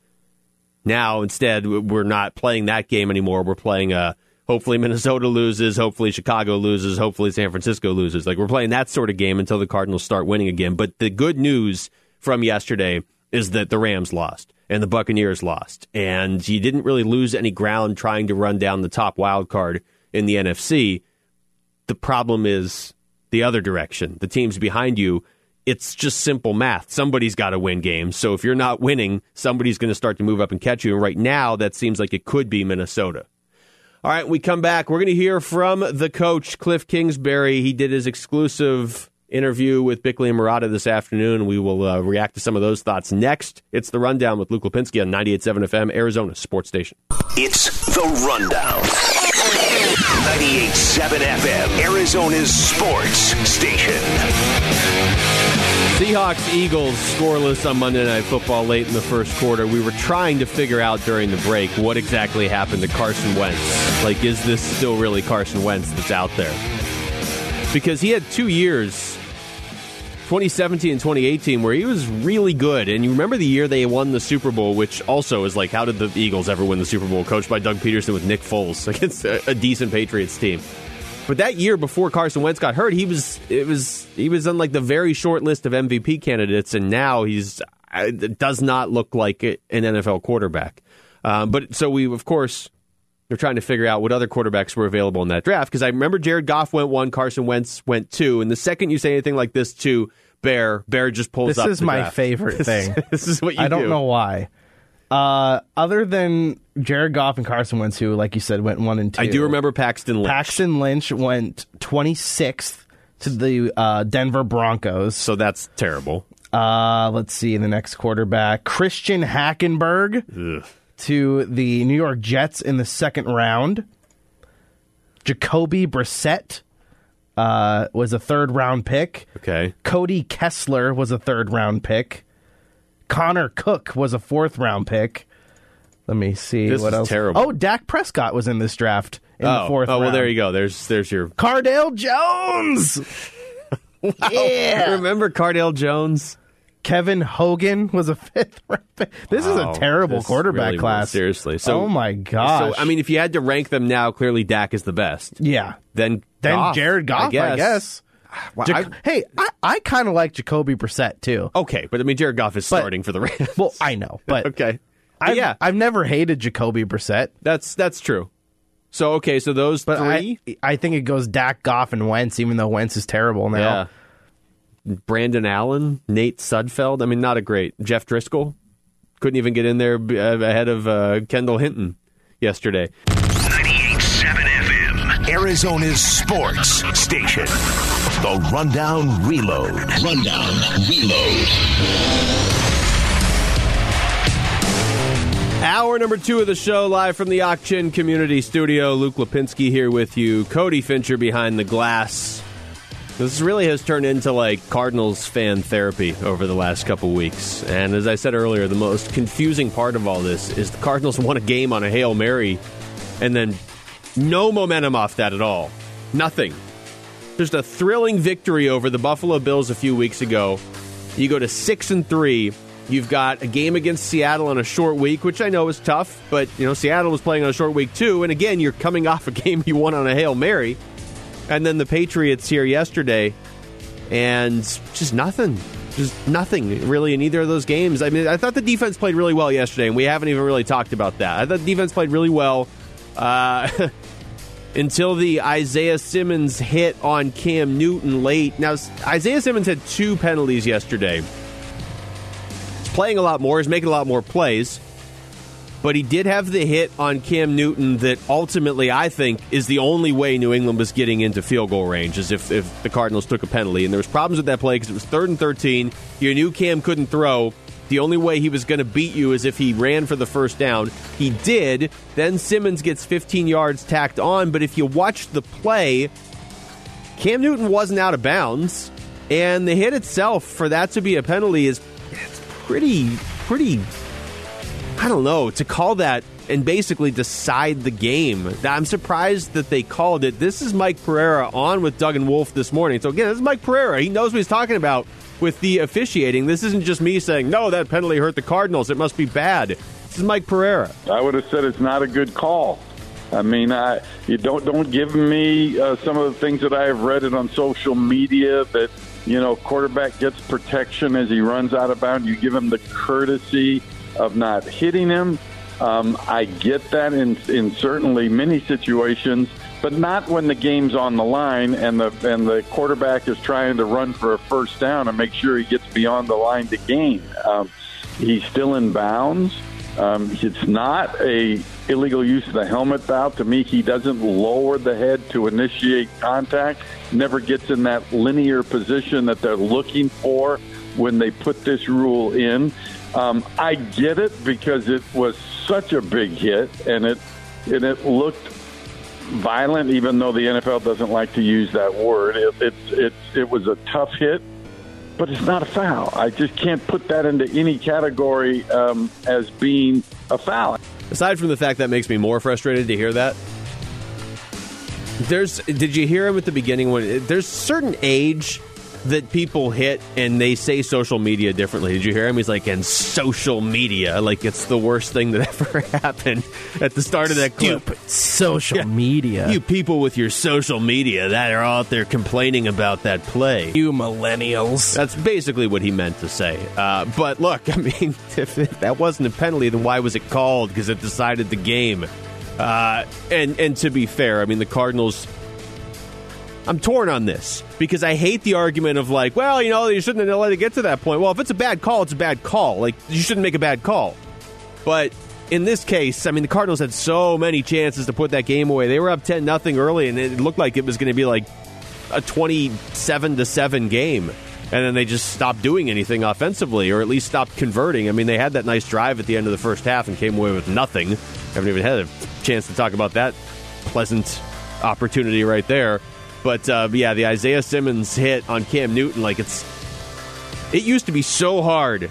Now, instead, we're not playing that game anymore. We're playing a uh, hopefully Minnesota loses, hopefully Chicago loses, hopefully San Francisco loses. Like we're playing that sort of game until the Cardinals start winning again. But the good news from yesterday is that the Rams lost and the Buccaneers lost. And you didn't really lose any ground trying to run down the top wild card in the NFC. The problem is the other direction. The teams behind you it's just simple math. Somebody's got to win games. So if you're not winning, somebody's going to start to move up and catch you. And right now, that seems like it could be Minnesota. All right, we come back. We're going to hear from the coach, Cliff Kingsbury. He did his exclusive interview with Bickley and Marotta this afternoon. We will uh, react to some of those thoughts next. It's the Rundown with Luke Lapinski on 98.7 FM, Arizona Sports Station. It's the Rundown. 98.7 FM, Arizona's sports station. Seahawks Eagles scoreless on Monday Night Football late in the first quarter. We were trying to figure out during the break what exactly happened to Carson Wentz. Like, is this still really Carson Wentz that's out there? Because he had two years, 2017 and 2018, where he was really good. And you remember the year they won the Super Bowl, which also is like, how did the Eagles ever win the Super Bowl? Coached by Doug Pederson with Nick Foles [LAUGHS] against a, a decent Patriots team. But that year before Carson Wentz got hurt, he was it was he was on like the very short list of MVP candidates, and now he's it does not look like an NFL quarterback. Um, but so we of course are trying to figure out what other quarterbacks were available in that draft because I remember Jared Goff went one, Carson Wentz went two, and the second you say anything like this to Bear, Bear just pulls This up. is my draft. [LAUGHS] favorite thing. [LAUGHS] this is what you I don't know why. Uh, other than Jared Goff and Carson Wentz, who, like you said, went one and two. I do remember Paxton Lynch. Paxton Lynch went 26th to the uh, Denver Broncos. so that's terrible. Uh, let's see the next quarterback, Christian Hackenberg Ugh. To the New York Jets in the second round. Jacoby Brissett uh, was a third round pick. Okay. Cody Kessler was a third round pick. Connor Cook was a fourth round pick. Let me see This what is else. terrible. Oh, Dak Prescott was in this draft in oh, the fourth oh round. well, there you go. There's there's your. Cardale Jones. [LAUGHS] Yeah. Remember Cardale Jones? Kevin Hogan was a fifth [LAUGHS] round pick. This is a terrible quarterback really- class. Seriously. So, oh my gosh. So I mean, if you had to rank them now, clearly Dak is the best. yeah. Then Then Goff, Jared Goff, I guess. Well, Jac- I- hey, I, I kind of like Jacoby Brissett too. okay, but I mean, Jared Goff is But- starting for the Rams. [LAUGHS] Well, I know, but [LAUGHS] okay. I've, yeah, I've never hated Jacoby Brissett. that's that's true. So okay, so those But three, I, I think it goes Dak, Goff, and Wentz, even though Wentz is terrible now. yeah. Brandon Allen, Nate Sudfeld. I mean, not a great Jeff Driskel. Couldn't even get in there uh, ahead of uh, Kendall Hinton yesterday. 98.7 FM, Arizona's sports station. The Rundown Reload. Rundown Reload. Hour number two of the show, live from the Ak-Chin Community Studio. Luke Lapinski here with you. Cody Fincher behind the glass. This really has turned into like Cardinals fan therapy over the last couple weeks. And as I said earlier, the most confusing part of all this is the Cardinals [LAUGHS] won a game on a Hail Mary and then no momentum off that at all. Nothing. Just a thrilling victory over the Buffalo Bills a few weeks ago. You go to 6 and 3. You've got a game against Seattle on a short week, which I know is tough, but you know Seattle was playing on a short week too. And again, you're coming off a [LAUGHS] game you won on a Hail Mary. And then the Patriots here yesterday, and just nothing. Just nothing really in either of those games. I mean, I thought the defense played really well yesterday, and we haven't even really talked about that. I thought the defense played really well uh, [LAUGHS] until the Isaiah Simmons hit on Cam Newton late. Now, Isaiah Simmons had two penalties yesterday. He's playing a lot more, he's making a lot more plays but he did have the hit on Cam Newton that ultimately I think is the only way New England was getting into field goal range is if, if the Cardinals took a penalty. And there was problems with that play because it was third and 13. You knew Cam couldn't throw. The only way he was going to beat you is if he ran for the first down. He did. Then Simmons gets 15 yards tacked on. But if you watch the play, Cam Newton wasn't out of bounds. And the hit itself, for that to be a penalty, is it's pretty, pretty I don't know, to call that and basically decide the game. I'm surprised that they called it. This is Mike Pereira on with Doug and Wolf this morning. So again, this is Mike Pereira. He knows what he's talking about with the officiating. This isn't just me saying, no, that penalty hurt the Cardinals. It must be bad. This is Mike Pereira. I would have said it's not a good call. I mean, I, you don't don't give me uh, some of the things that I have read it on social media that you know quarterback gets protection as he runs out of bounds. You give him the courtesy of not hitting him. Um, I get that in in certainly many situations, but not when the game's on the line and the and the quarterback is trying to run for a first down and make sure he gets beyond the line to gain. Um, he's still in bounds. Um, it's not a illegal use of the helmet foul. To me, he doesn't lower the head to initiate contact. Never gets in that linear position that they're looking for when they put this rule in. Um, I get it because it was such a big hit, and it and it looked violent, even though the NFL doesn't like to use that word. It it it, it was a tough hit, but it's not a foul. I just can't put that into any category um, as being a foul. Aside from the fact that makes me more frustrated to hear that. There's did you hear him at the beginning when there's certain age that people hit and they say social media differently. Did you hear him? He's like, and social media, like it's the worst thing that [LAUGHS] ever happened at the start of that clip. Social Yeah. media. You people with your social media that are out there complaining about that play. you millennials. That's basically what he meant to say. Uh, but look, [LAUGHS] I mean, if, if that wasn't a penalty, then why was it called? Because it decided the game. Uh, and and to be fair, I mean, the Cardinals. I'm torn on this because I hate the argument of like, well, you know, you shouldn't have let it get to that point. Well, if it's a bad call, it's a bad call. Like you shouldn't make a bad call. But in this case, I mean, the Cardinals had so many chances to put that game away. They were up ten nothing early, and it looked like it was going to be like a twenty-seven to seven game. And then they just stopped doing anything offensively, or at least stopped converting. I mean, they had that nice drive at the end of the first half and came away with nothing. Haven't even had a chance to talk about that pleasant opportunity right there. But uh, yeah, the Isaiah Simmons hit on Cam Newton, like it's. It used to be so hard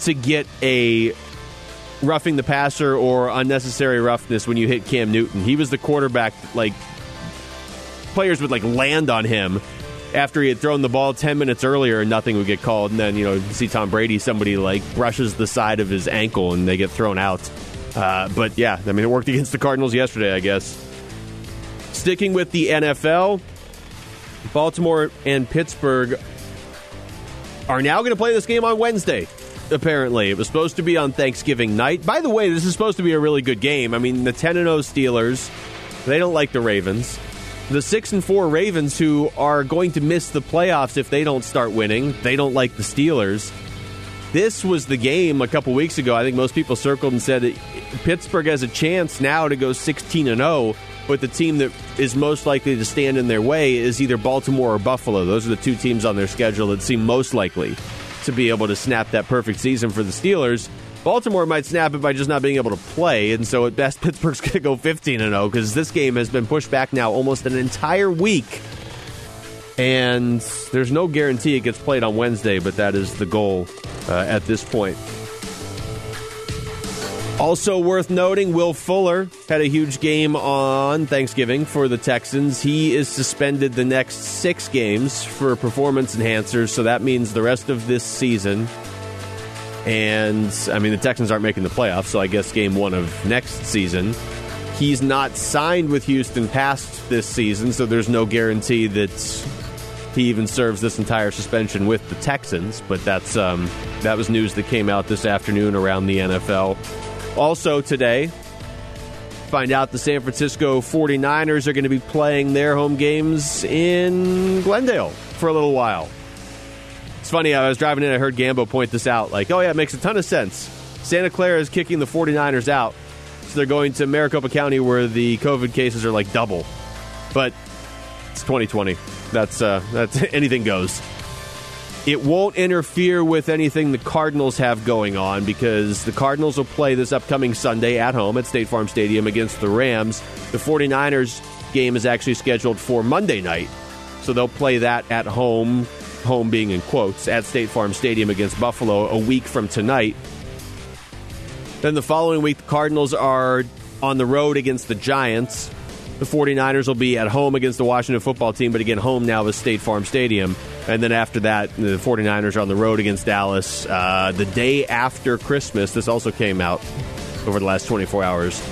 to get a roughing the passer or unnecessary roughness when you hit Cam Newton. He was the quarterback, like players would like land on him after he had thrown the ball 10 minutes earlier and nothing would get called. And then, you know, you see Tom Brady, somebody like brushes the side of his ankle and they get thrown out. Uh, but yeah, I mean, it worked against the Cardinals yesterday, I guess. Sticking with the NFL, Baltimore and Pittsburgh are now going to play this game on Wednesday. Apparently, it was supposed to be on Thanksgiving night. By the way, this is supposed to be a really good game. I mean, the 10 and 0 Steelers, they don't like the Ravens. The 6 and 4 Ravens who are going to miss the playoffs if they don't start winning, they don't like the Steelers. This was the game a couple weeks ago. I think most people circled and said Pittsburgh has a chance now to go 16 and 0, but the team that is most likely to stand in their way is either Baltimore or Buffalo. Those are the two teams on their schedule that seem most likely to be able to snap that perfect season for the Steelers. Baltimore might snap it by just not being able to play, and so at best [LAUGHS] Pittsburgh's going to go 15 and 0 because this game has been pushed back now almost an entire week. And there's no guarantee it gets played on Wednesday, but that is the goal uh, at this point. Also worth noting, Will Fuller had a huge game on Thanksgiving for the Texans. He is suspended the next six games for performance enhancers, so that means the rest of this season. And, I mean, the Texans aren't making the playoffs, so I guess game one of next season. He's not signed with Houston past this season, so there's no guarantee that he even serves this entire suspension with the Texans. But that's um, that was news that came out this afternoon around the NFL. Also today, find out the San Francisco 49ers are going to be playing their home games in Glendale for a little while. It's funny, I was driving in, I heard Gambo point this out. Like, oh, yeah, it makes a ton of sense. Santa Clara is kicking the 49ers out, so they're going to Maricopa County where the COVID cases are like double. But it's 2020. That's, uh, that's [LAUGHS] anything goes. It won't interfere with anything the Cardinals have going on because the Cardinals will play this upcoming Sunday at home at State Farm Stadium against the Rams. The 49ers game is actually scheduled for Monday night, so they'll play that at home, home being in quotes, at State Farm Stadium against Buffalo a week from tonight. Then the following week, the Cardinals are on the road against the Giants. The 49ers will be at home against the Washington football team, but again, home now is State Farm Stadium. And then after that, the 49ers are on the road against Dallas. Uh, the day after Christmas, this also came out over the last 24 hours.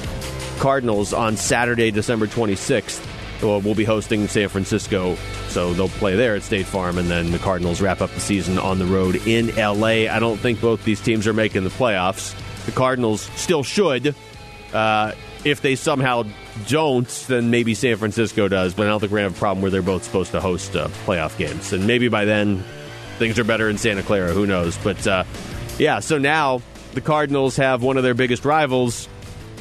Cardinals on Saturday, December 26th, will, will be hosting San Francisco. So they'll play there at State Farm, and then the Cardinals wrap up the season on the road in LA. I don't think both these teams are making the playoffs. The Cardinals still should. Uh, if they somehow don't, then maybe San Francisco does. But I don't think we're to have a problem where they're both supposed to host uh, playoff games. And maybe by then, things are better in Santa Clara. Who knows? But uh, yeah, so now the Cardinals have one of their biggest rivals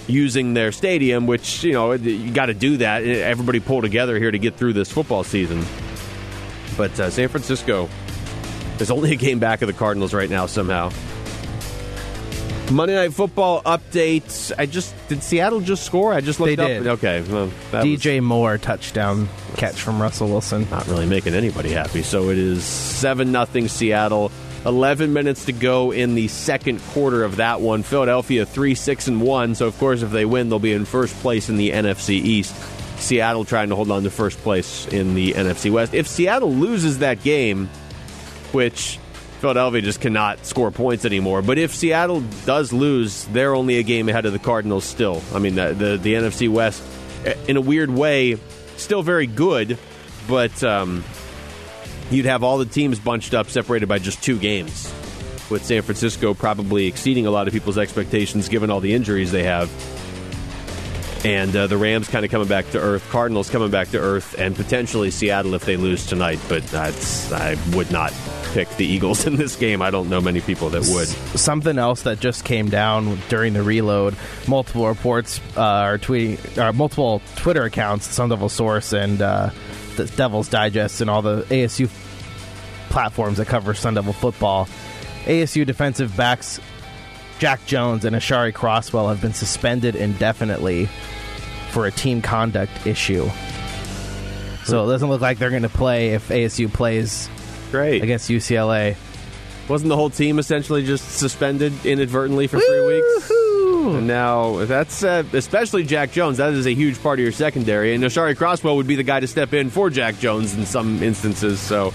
using their stadium, which, you know, you got to do that. Everybody pull together here to get through this football season. But uh, San Francisco is only a game back of the Cardinals right now, somehow. Monday Night Football updates. I just did Seattle just score? I just looked They up. did. Okay, well, that was- DJ Moore touchdown catch from Russell Wilson. not really making anybody happy. So it is 7 nothing Seattle. 11 minutes to go in the second quarter of that one. Philadelphia 3 6 and 1. So, of course, if they win, they'll be in first place in the NFC East. Seattle trying to hold on to first place in the NFC West. If Seattle loses that game, which Philadelphia just cannot score points anymore. But if Seattle does lose, they're only a game ahead of the Cardinals still. I mean, the, the, the NFC West, eh, in a weird way, still very good, but um, you'd have all the teams bunched up, separated by just two games, with San Francisco probably exceeding a lot of people's expectations given all the injuries they have. And uh, the Rams kind of coming back to earth, Cardinals coming back to earth, and potentially Seattle if they lose tonight. But I would not pick the Eagles [LAUGHS] in this game. I don't know many people that would. Something else that just came down during the reload. Multiple reports uh, are tweeting, uh, multiple Twitter accounts, Sun Devil Source and uh, the Devil's Digest, and all the ASU platforms that cover Sun Devil football. ASU defensive backs Jack Jones and Aashari Crosswell have been suspended indefinitely for a team conduct issue. So it doesn't look like they're going to play if ASU plays Great. against UCLA. Wasn't the whole team essentially just suspended inadvertently for three weeks? And now that's uh, especially Jack Jones. That is a huge part of your secondary, and Aashari Crosswell would be the guy to step in for Jack Jones in some instances. So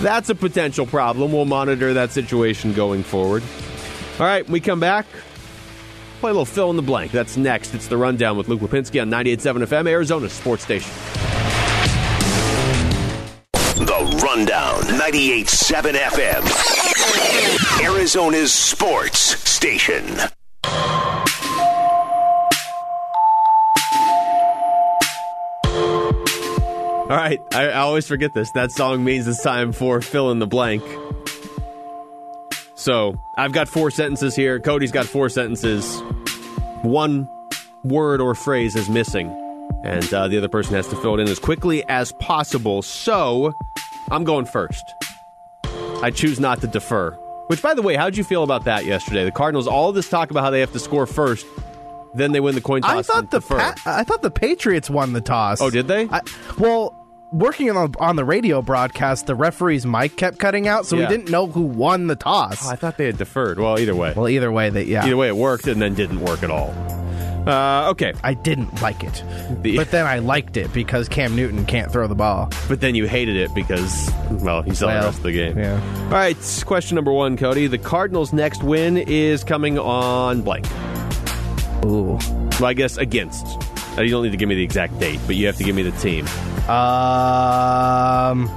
that's a potential problem. We'll monitor that situation going forward. All right, we come back. Play a little fill in the blank. That's next. It's the rundown with Luke Lapinski on 98.7 FM, Arizona Sports Station. The Rundown. 98.7 FM. Arizona's sports station. All right, I, I always forget this. That song means it's time for fill in the blank. So I've got four sentences here. Cody's got four sentences. One word or phrase is missing, and uh, the other person has to fill it in as quickly as possible. So I'm going first. I choose not to defer. Which, by the way, how'd you feel about that yesterday? The Cardinals, all this talk about how they have to score first, then they win the coin toss. I thought the. Pa- I thought the Patriots won the toss. Oh, did they? I, well, working on the, on the radio broadcast, the referee's mic kept cutting out, so Yeah. we didn't know who won the toss. Oh, I thought they had deferred. Well, either way. well, either way, that yeah, Either way, it worked and then didn't work at all. Uh, okay, I didn't like it, The- but then I liked it because Cam Newton can't throw the ball. but then you hated it because, well, you saw the Well, rest of the game. yeah. All right, question number one, Cody. The Cardinals' next win is coming on blank. Ooh, Well, I guess against. Uh, You don't need to give me the exact date, but you have to give me the team. um,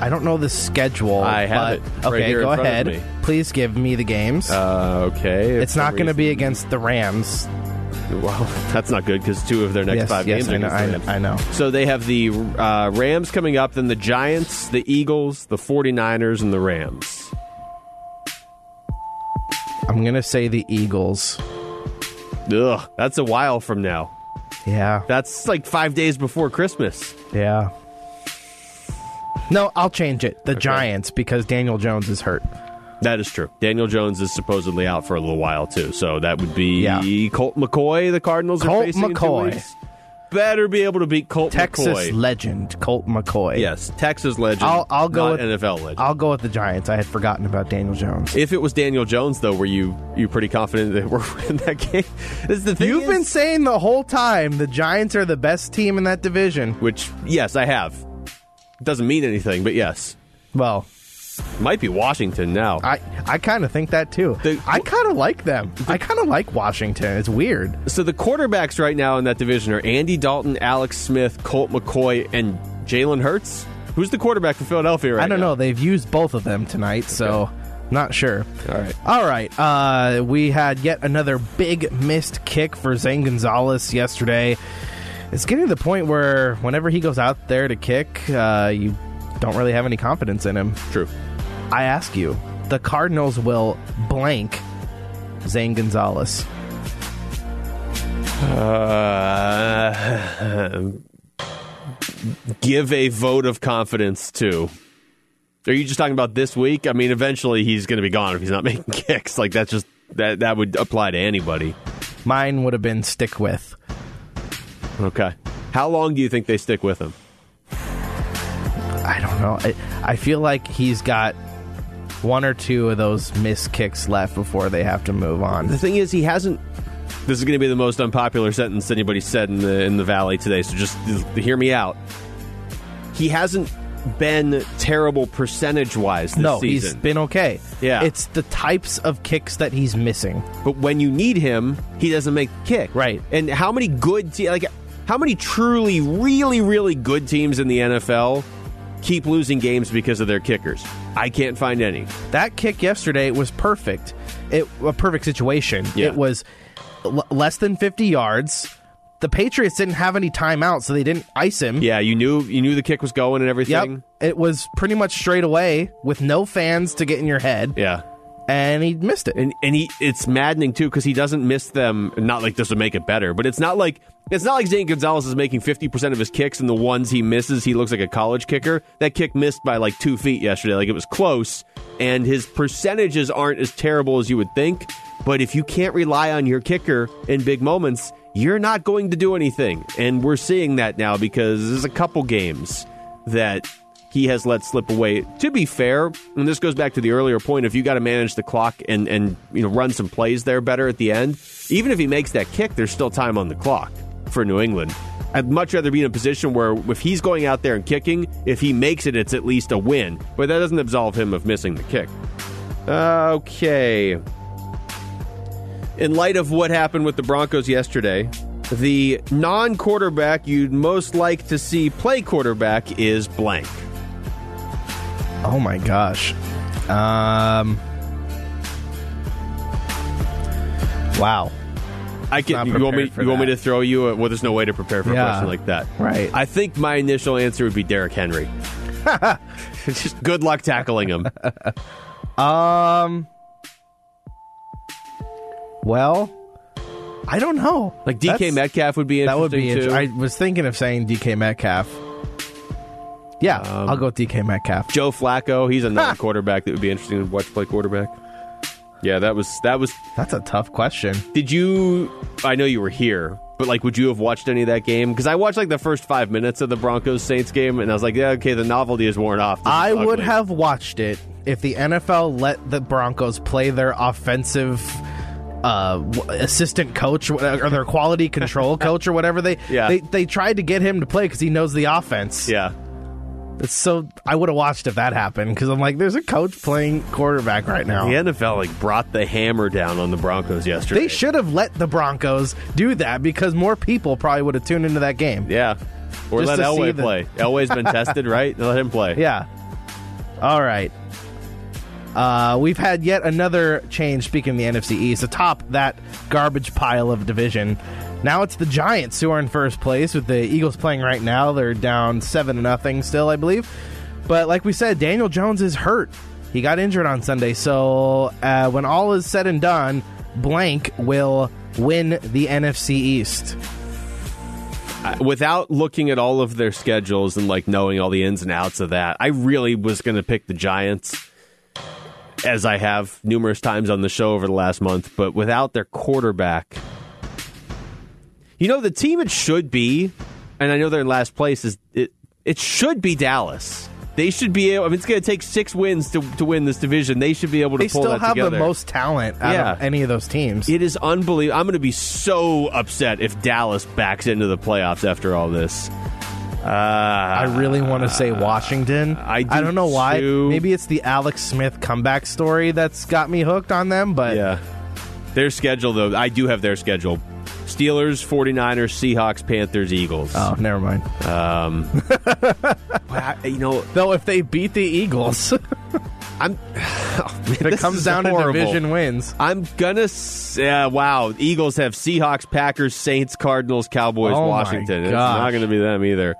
I don't know the schedule. I have but- it right okay, here in go front of ahead. me. Please give me the games. Uh, okay. it's not going to be against the Rams. Well, [LAUGHS] that's not good because two of their next yes, five yes, games are I know, against the I know, Rams. I know. So they have the uh, Rams coming up, then the Giants, the Eagles, the 49ers, and the Rams. I'm going to say the Eagles. Ugh, that's a while from now. Yeah, That's like five days before Christmas. yeah. No, I'll change it. The Giants because Daniel Jones is hurt. That is true. Daniel Jones is supposedly out for a little while too, so that would be Yeah. Colt McCoy. The Cardinals Colt are facing McCoy. Better be able to beat Colt McCoy. Texas McCoy. legend Colt McCoy. yes, Texas legend. I'll, I'll go not with NFL legend. I'll go with the Giants. I had forgotten about Daniel Jones. if it was Daniel Jones, though, were you you pretty confident that we're [LAUGHS] in that game? This is the thing You've is- been saying the whole time the Giants are the best team in that division. which yes, I have. Doesn't mean anything, but yes, Well, might be Washington now. I I kind of think that too. The- I kind of like them. I kind of like Washington. It's weird. So the quarterbacks right now in that division are Andy Dalton, Alex Smith, Colt McCoy, and Jalen Hurts. Who's the quarterback for Philadelphia right I don't now? know. They've used both of them tonight, so not sure. All right. All right. Uh, we had yet another big missed kick for Zane Gonzalez yesterday. It's getting to the point where whenever he goes out there to kick, uh, you don't really have any confidence in him. True. I ask you, the Cardinals will blank Zane Gonzalez? Uh, [LAUGHS] give a vote of confidence to. Are you just talking about this week? I mean, eventually he's going to be gone if he's not [LAUGHS] making kicks. Like that's just that that would apply to anybody. Mine would have been stick with. Okay. How long do you think they stick with him? I don't know. I, I feel like he's got one or two of those missed kicks left before they have to move on. The thing is, he hasn't. This is going to be the most unpopular sentence anybody said in the in the valley today. So just hear me out. He hasn't been terrible percentage wise this no, season. he's been okay. Yeah. It's the types of kicks that he's missing. but when you need him, he doesn't make the kick. Right. And how many good te- like how many truly, really, really good teams in the NFL keep losing games because of their kickers? I can't find any. That kick yesterday was perfect. It a perfect situation. Yeah. It was l- less than 50 yards. The Patriots didn't have any timeout, so they didn't ice him. Yeah, you knew you knew the kick was going and everything. Yep. everything. It was pretty much straight away with no fans to get in your head, Yeah. And he missed it. And and he it's maddening too because he doesn't miss them. Not like this would make it better, but it's not like it's not like Zane Gonzalez is making fifty percent of his kicks, and the ones he misses, he looks like a college kicker. That kick missed by like two feet yesterday. Like it was close, and his percentages aren't as terrible as you would think. But if you can't rely on your kicker in big moments, you're not going to do anything. And we're seeing that now because there's a couple games that he has let slip away. To be fair, and this goes back to the earlier point, if you got to manage the clock and and you know run some plays there better at the end, even if he makes that kick, there's still time on the clock for New England. I'd much rather be in a position where if he's going out there and kicking, if he makes it, it's at least a win. But that doesn't absolve him of missing the kick. Okay. In light of what happened with the Broncos yesterday, the non quarterback you'd most like to see play quarterback is blank. Oh my gosh. Um. Wow. I can. You want me? You want me to throw you? A, well, there's no way to prepare for a question like that. Right. I think my initial answer would be Derrick Henry. [LAUGHS] Just good luck tackling him. Um. Well, I don't know. Like DK That's- Metcalf would be That would be. Inter- I was thinking of saying DK Metcalf. Yeah, Um, I'll go with DK Metcalf. Joe Flacco. He's another quarterback that would be interesting to watch play quarterback. Yeah, that was that was. That's a tough question. Did you? I know you were here, but like, would you have watched any of that game? Because I watched like the first five minutes of the Broncos Saints game, and I was like, yeah, okay, the novelty is worn off. This I would have watched it if the NFL let the Broncos play their offensive uh, assistant coach or their quality control [LAUGHS] coach or whatever they Yeah. they they tried to get him to play because he knows the offense. Yeah. It's so I would have watched if that happened because I'm like, there's a coach playing quarterback right now. The NFL like brought the hammer down on the Broncos yesterday. They should have let the Broncos do that because more people probably would have tuned into that game. Yeah. Or Just let Elway the- play. Elway's been [LAUGHS] tested, right? Let him play. Yeah. All right. Uh, we've had yet another change. Speaking of the NFC East, atop that garbage pile of division, now it's the Giants who are in first place with the Eagles playing right now. They're down seven to nothing still, I believe. But like we said, Daniel Jones is hurt. He got injured on Sunday, so uh, when all is said and done, blank will win the NFC East. Without looking at all of their schedules and like knowing all the ins and outs of that, I really was going to pick the Giants as I have numerous times on the show over the last month, but without their quarterback. You know, the team it should be, and I know they're in last place, is it, it should be Dallas. They should be able, I mean, it's going to take six wins to, to win this division. They should be able to They pull still that have together. the most talent out Yeah. of any of those teams. It is unbelievable. I'm going to be so upset if Dallas backs into the playoffs after all this. Uh, I really want to say Washington. I do don't know why. too. Maybe it's the Alex Smith comeback story that's got me hooked on them, but yeah. Their schedule, though, I do have their schedule. Steelers, 49ers, Seahawks, Panthers, Eagles. oh, never mind. Um, [LAUGHS] I- you know, Though if they beat the Eagles, [LAUGHS] I'm. [SIGHS] oh, if it comes down to division wins. I'm gonna. s- Yeah, wow. Eagles have Seahawks, Packers, Saints, Cardinals, Cowboys, Oh my Washington. It's gosh. not going to be them either.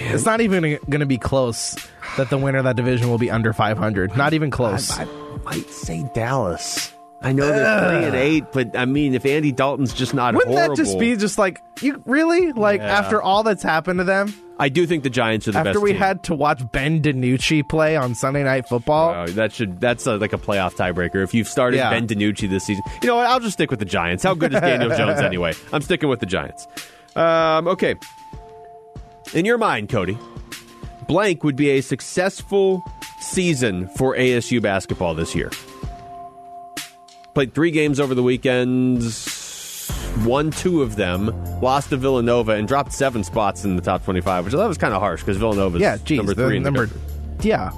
It's not even going to be close that the winner of that division will be under 500. Not even close. I might say Dallas. I know they're playing eight, but I mean, if Andy Dalton's just not Wouldn't horrible, that just be just like you really like Yeah. after all that's happened to them? I do think the Giants are the best. after we team. had to watch Ben DiNucci play on Sunday Night Football. Wow, that should that's a, like a playoff tiebreaker. If you've started Yeah. Ben DiNucci this season, you know what? I'll just stick with the Giants. How good is Daniel [LAUGHS] Jones anyway? I'm sticking with the Giants. Um, okay. In your mind, Cody, blank would be a successful season for ASU basketball this year. Played three games over the weekends, won two of them, lost to Villanova, and dropped seven spots in the top 25, which I thought was kind of harsh because Villanova's yeah, geez, number three in the number. country. yeah,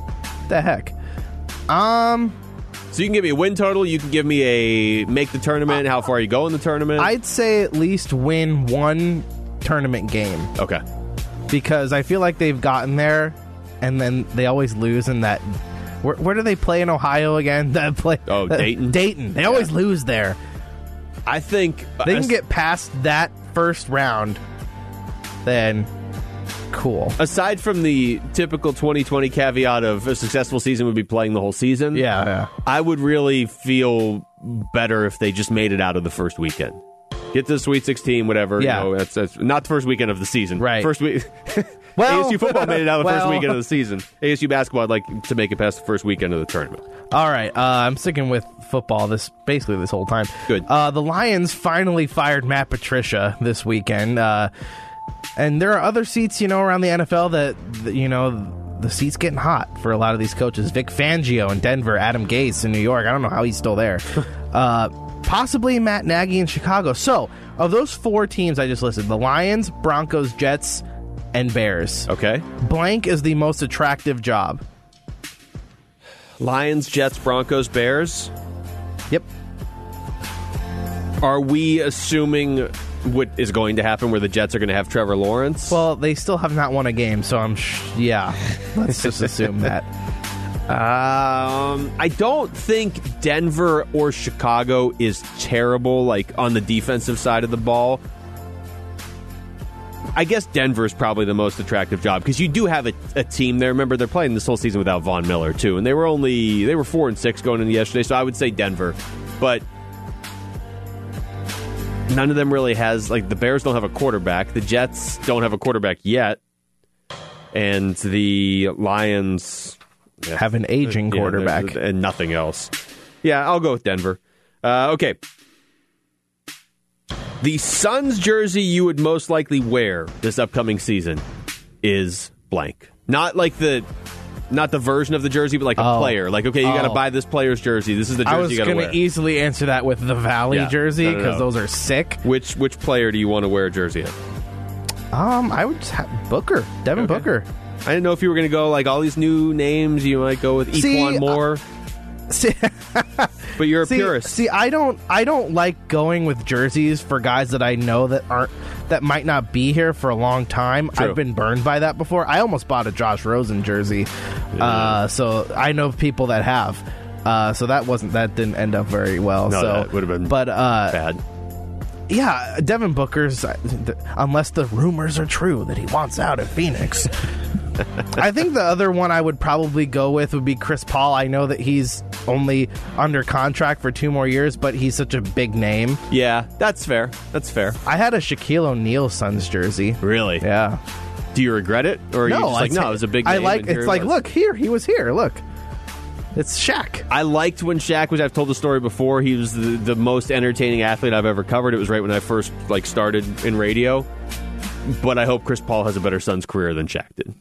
the heck. Um, So you can give me a win total. You can give me a make the tournament. How far you go in the tournament? I'd say at least win one tournament game okay. because I feel like they've gotten there, and then they always lose in that. Where, where do they play in Ohio again? [LAUGHS] That play. Oh, that- Dayton? [LAUGHS] Dayton. They always lose there. I think They can get past that first round. Then, cool. aside from the typical 2020 caveat of a successful season would be playing the whole season. Yeah, yeah. I would really feel better if they just made it out of the first weekend. Get to the Sweet 16, whatever. Yeah. you know, that's, that's not the first weekend of the season. Right. First week. [LAUGHS] Well- ASU football made it out of the first weekend of the season. ASU basketball, I'd like to make it past the first weekend of the tournament. All right, uh, I'm sticking with football this basically this whole time. Good. Uh, the Lions finally fired Matt Patricia this weekend, uh, and there are other seats, you know, around the NFL that, that, you know the seats getting hot for a lot of these coaches. Vic Fangio in Denver, Adam Gase in New York. I don't know how he's still there. [LAUGHS] uh, possibly Matt Nagy in Chicago. So of those four teams I just listed, the Lions, Broncos, Jets, and Bears. Okay. Blank is the most attractive job. Lions, Jets, Broncos, Bears. Yep. Are we assuming what is going to happen where the Jets are going to have Trevor Lawrence? Well, they still have not won a game, so I'm sh- yeah. Let's just [LAUGHS] assume that. Um, I don't think Denver or Chicago is terrible, like on the defensive side of the ball. I guess Denver is probably the most attractive job because you do have a, a team there. Remember, they're playing this whole season without Von Miller too, and they were only they were four and six going into yesterday. So I would say Denver, but none of them really has like the Bears don't have a quarterback, the Jets don't have a quarterback yet, and the Lions Have an aging yeah, quarterback. and nothing else. Yeah, I'll go with Denver. Uh, okay. The Suns jersey you would most likely wear this upcoming season is blank. Not like the not the version of the jersey, but like a Oh. player. Like, okay, you got to Oh. buy this player's jersey. This is the jersey I was you got to going to easily answer that with the Valley Yeah. jersey No, no, because no. those are sick. which which player do you want to wear a jersey of? Um, I would Booker, Devin Okay. Booker. I didn't know if you were going to go like all these new names. You might go with See, E'Twaun Moore, See, [LAUGHS] but you're a see, purist. see, I don't, I don't like going with jerseys for guys that I know that aren't that might not be here for a long time. True. I've been burned by that before. I almost bought a Josh Rosen jersey, uh, so I know people that have. Uh, so that wasn't that didn't end up very well. No, so that would've been but uh, Bad. Yeah, Devin Booker's, uh, unless the rumors are true that he wants out of Phoenix. [LAUGHS] I think the other one I would probably go with would be Chris Paul. I know that he's only under contract for two more years, but he's such a big name. Yeah, that's fair. That's fair. I had a Shaquille O'Neal Suns jersey. Really? Yeah. Do you regret it, or are you just like, no, it was a big. I like. It's like, was." look here, he was here. Look, it's Shaq. I liked when Shaq was. I've told the story before. He was the, the most entertaining athlete I've ever covered. It was right when I first like started in radio. But I hope Chris Paul has a better Suns career than Shaq did.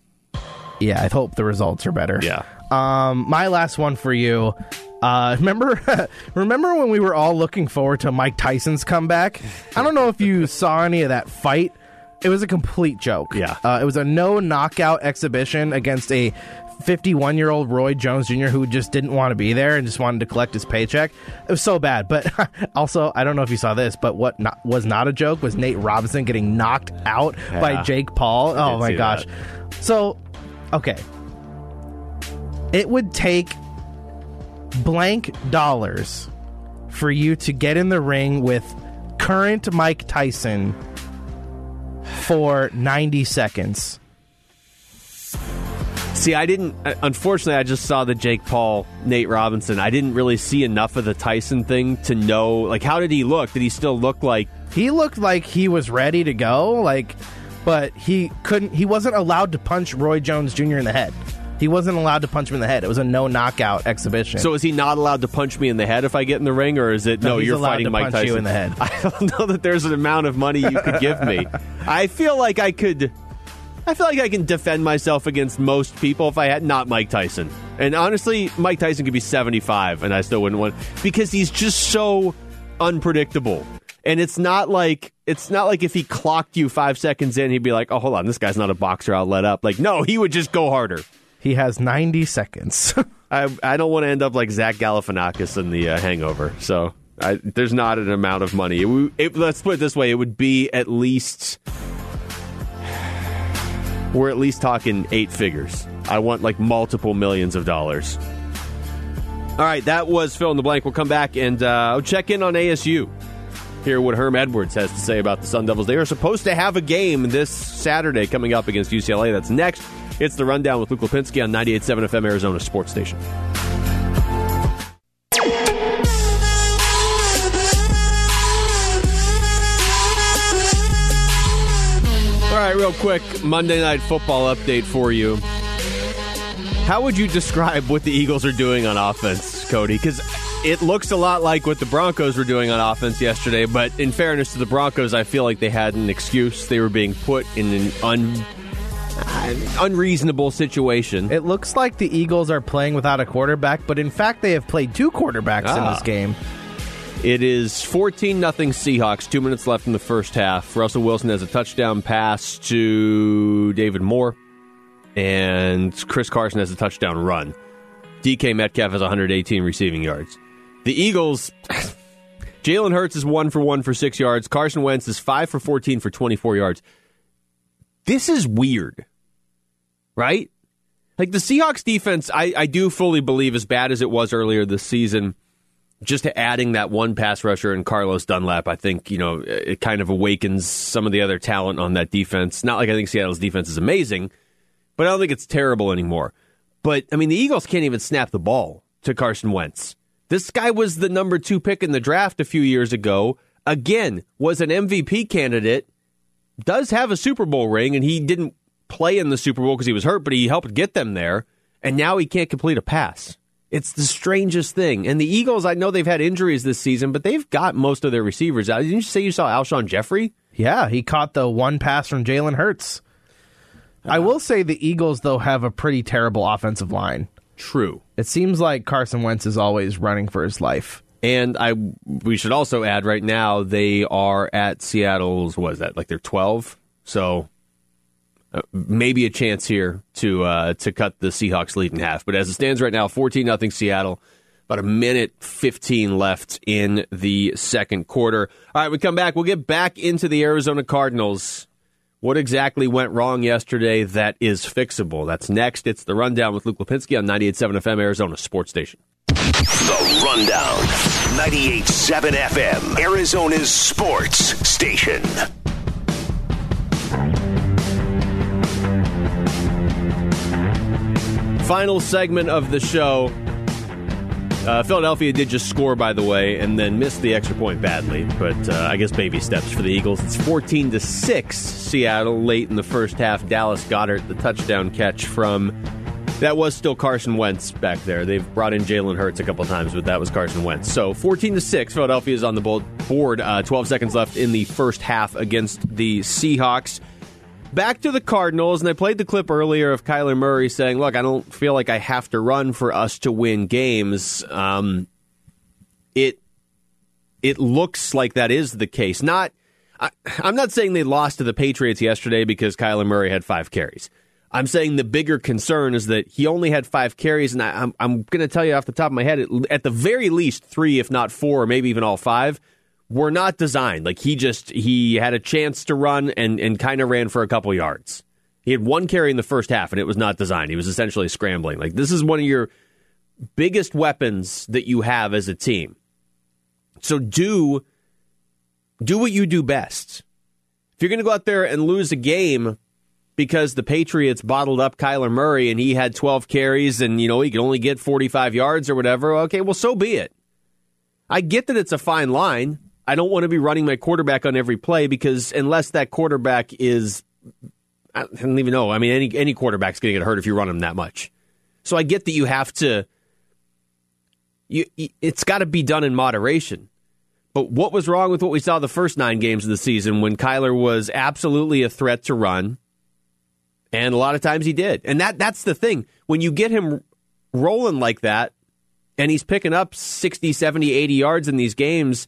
Yeah, I hope the results are better. Yeah. Um, my last one for you. Uh, [LAUGHS] remember, remember when we were all looking forward to Mike Tyson's comeback? I don't know if you [LAUGHS] saw any of that fight. It was a complete joke. Yeah. Uh, it was a no knockout exhibition against a 51 year old Roy Jones Jr. who just didn't want to be there and just wanted to collect his paycheck. It was so bad. But [LAUGHS] also, I don't know if you saw this, but what not, was not a joke was Nate Robinson getting knocked out by Jake Paul. I Oh my gosh. that. So, okay. It would take blank dollars for you to get in the ring with current Mike Tyson for 90 seconds. See, I didn't. uh, Unfortunately, I just saw the Jake Paul, Nate Robinson. I didn't really see enough of the Tyson thing to know. Like, how did he look? Did he still look like? He looked like he was ready to go, like, but he couldn't. He wasn't allowed to punch Roy Jones Jr. in the head. He wasn't allowed to punch him in the head. It was a no knockout exhibition. So is he not allowed to punch me in the head if I get in the ring, or is it no? he's you're fighting to Mike punch Tyson you in the head. [LAUGHS] I don't know that there's an amount of money you could give me. [LAUGHS] I feel like I could. I feel like I can defend myself against most people if I had not Mike Tyson. And honestly, Mike Tyson could be 75 and I still wouldn't want because he's just so unpredictable. And it's not like it's not like if he clocked you 5 seconds in he'd be like, "Oh, hold on, this guy's not a boxer, I'll let up." Like, no, he would just go harder. he has 90 seconds. [LAUGHS] I I don't want to end up like Zach Galifianakis in the uh, Hangover. So I, there's not an amount of money. It, it, let's put it this way: it would be at least we're at least talking eight figures. I want like multiple millions of dollars. All right, that was fill in the blank. We'll come back and uh, check in on ASU. Hear what Herm Edwards has to say about the Sun Devils. They are supposed to have a game this Saturday coming up against UCLA. That's next. It's the rundown with Luke Lapinski on 98.7 FM Arizona Sports Station. Right, real quick Monday Night Football update for you. How would you describe what the Eagles are doing on offense, Cody? Because it looks a lot like what the Broncos were doing on offense yesterday, but in fairness to the Broncos, I feel like they had an excuse. They were being put in an un, uh, unreasonable situation. it looks like the Eagles are playing without a quarterback, but in fact, they have played two quarterbacks in Ah. this game. It is 14 nothing Seahawks. Two minutes left in the first half. Russell Wilson has a touchdown pass to David Moore, and Chris Carson has a touchdown run. DK Metcalf has 118 receiving yards. The Eagles, [LAUGHS] Jalen Hurts is one for one for six yards. Carson Wentz is five for 14 for 24 yards. This is weird, right? Like the Seahawks defense, I, I do fully believe, as bad as it was earlier this season, just adding that one pass rusher and Carlos Dunlap, I think, you know, it kind of awakens some of the other talent on that defense. Not like I think Seattle's defense is amazing, but I don't think it's terrible anymore. But, I mean, the Eagles can't even snap the ball to Carson Wentz. This guy was the number two pick in the draft a few years ago. Again, was an MVP candidate, does have a Super Bowl ring, and he didn't play in the Super Bowl because he was hurt, but he helped get them there. And now he can't complete a pass. It's the strangest thing. And the Eagles, I know they've had injuries this season, but they've got most of their receivers out. Didn't you say you saw Alshon Jeffery? Yeah, he caught the one pass from Jalen Hurts. I uh, will say the Eagles, though, have a pretty terrible offensive line. True. It seems like Carson Wentz is always running for his life. And I we should also add right now they are at Seattle's what is that like they're 12 so uh, maybe a chance here to uh, to cut the Seahawks lead in half but as it stands right now 14 nothing Seattle about a minute 15 left in the second quarter all right we come back we'll get back into the Arizona Cardinals what exactly went wrong yesterday that is fixable that's next it's the rundown with Luke Lapinski on 98.7 FM Arizona Sports Station The Rundown. 98.7 FM. Arizona's sports station. Final segment of the show. Uh, Philadelphia did just score, by the way, and then missed the extra point badly. But uh, I guess baby steps for the Eagles. It's 14 to six. Seattle late in the first half. Dallas Goedert the touchdown catch from that was still Carson Wentz back there. They've brought in Jalen Hurts a couple times, but that was Carson Wentz. So 14 to six. Philadelphia is on the board. Uh, 12 seconds left in the first half against the Seahawks back to the Cardinals, and I played the clip earlier of Kyler Murray saying, "Look, I don't feel like I have to run for us to win games." Um, it it looks like that is the case. Not, I, I'm not saying they lost to the Patriots yesterday because Kyler Murray had five carries. I'm saying the bigger concern is that he only had five carries, and I, I'm I'm going to tell you off the top of my head, at, at the very least three, if not four, maybe even all five were not designed. Like he just he had a chance to run and and kind of ran for a couple yards. He had one carry in the first half and it was not designed. He was essentially scrambling. Like this is one of your biggest weapons that you have as a team. So do do what you do best. If you're going to go out there and lose a game because the Patriots bottled up Kyler Murray and he had 12 carries and, you know, he could only get 45 yards or whatever. Okay, well, so be it. I get that it's a fine line. I don't want to be running my quarterback on every play because unless that quarterback is, I don't even know. I mean, any any quarterback's going to get hurt if you run him that much. So I get that you have to. You, it's got to be done in moderation. But what was wrong with what we saw the first nine games of the season when Kyler was absolutely a threat to run? And a lot of times he did. And that that's the thing. When you get him rolling like that, and he's picking up 60, 70, 80 yards in these games,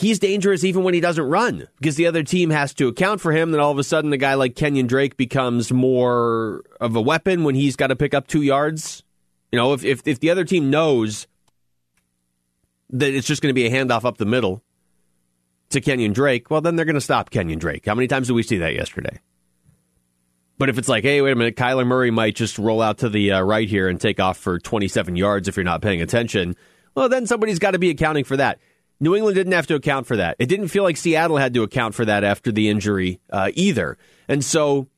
he's dangerous even when he doesn't run because the other team has to account for him. Then all of a sudden, a guy like Kenyon Drake becomes more of a weapon when he's got to pick up two yards. You know, if, if, if the other team knows that it's just going to be a handoff up the middle to Kenyon Drake, well, then they're going to stop Kenyon Drake. How many times did we see that yesterday? But if it's like, hey, wait a minute, Kyler Murray might just roll out to the uh, right here and take off for 27 yards if you're not paying attention, well, then somebody's got to be accounting for that. New England didn't have to account for that. It didn't feel like Seattle had to account for that after the injury uh, either. And so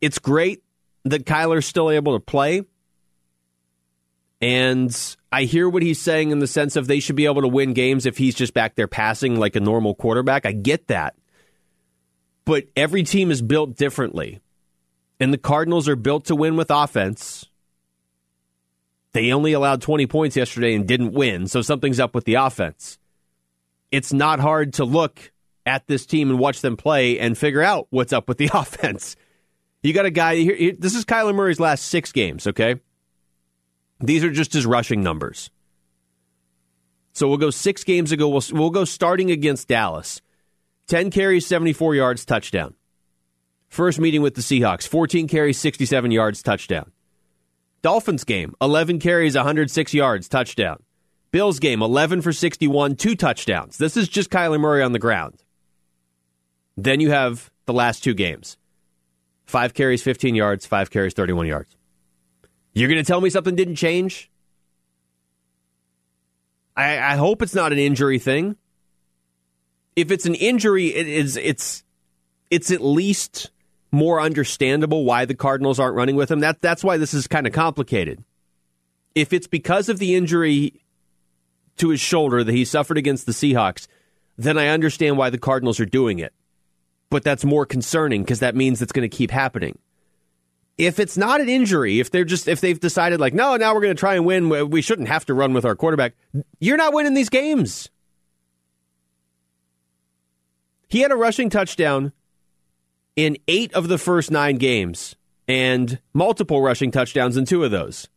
it's great that Kyler's still able to play. And I hear what he's saying in the sense of they should be able to win games if he's just back there passing like a normal quarterback. I get that. But every team is built differently. And the Cardinals are built to win with offense. They only allowed 20 points yesterday and didn't win, so something's up with the offense. It's not hard to look at this team and watch them play and figure out what's up with the [LAUGHS] offense. You got a guy here. This is Kyler Murray's last six games, okay? These are just his rushing numbers. So we'll go six games ago. We'll, we'll go starting against Dallas. 10 carries, 74 yards, touchdown. First meeting with the Seahawks, 14 carries, 67 yards, touchdown. Dolphins game, 11 carries, 106 yards, touchdown. Bills game, 11 for 61, two touchdowns. This is just Kyler Murray on the ground. Then you have the last two games five carries, 15 yards, five carries, 31 yards. You're going to tell me something didn't change? I, I hope it's not an injury thing. If it's an injury, it is it's it's at least more understandable why the Cardinals aren't running with him. That, that's why this is kind of complicated. If it's because of the injury to his shoulder that he suffered against the Seahawks, then I understand why the Cardinals are doing it. But that's more concerning because that means it's going to keep happening. If it's not an injury, if they're just if they've decided like, no, now we're going to try and win, we shouldn't have to run with our quarterback. You're not winning these games. He had a rushing touchdown in eight of the first nine games and multiple rushing touchdowns in two of those.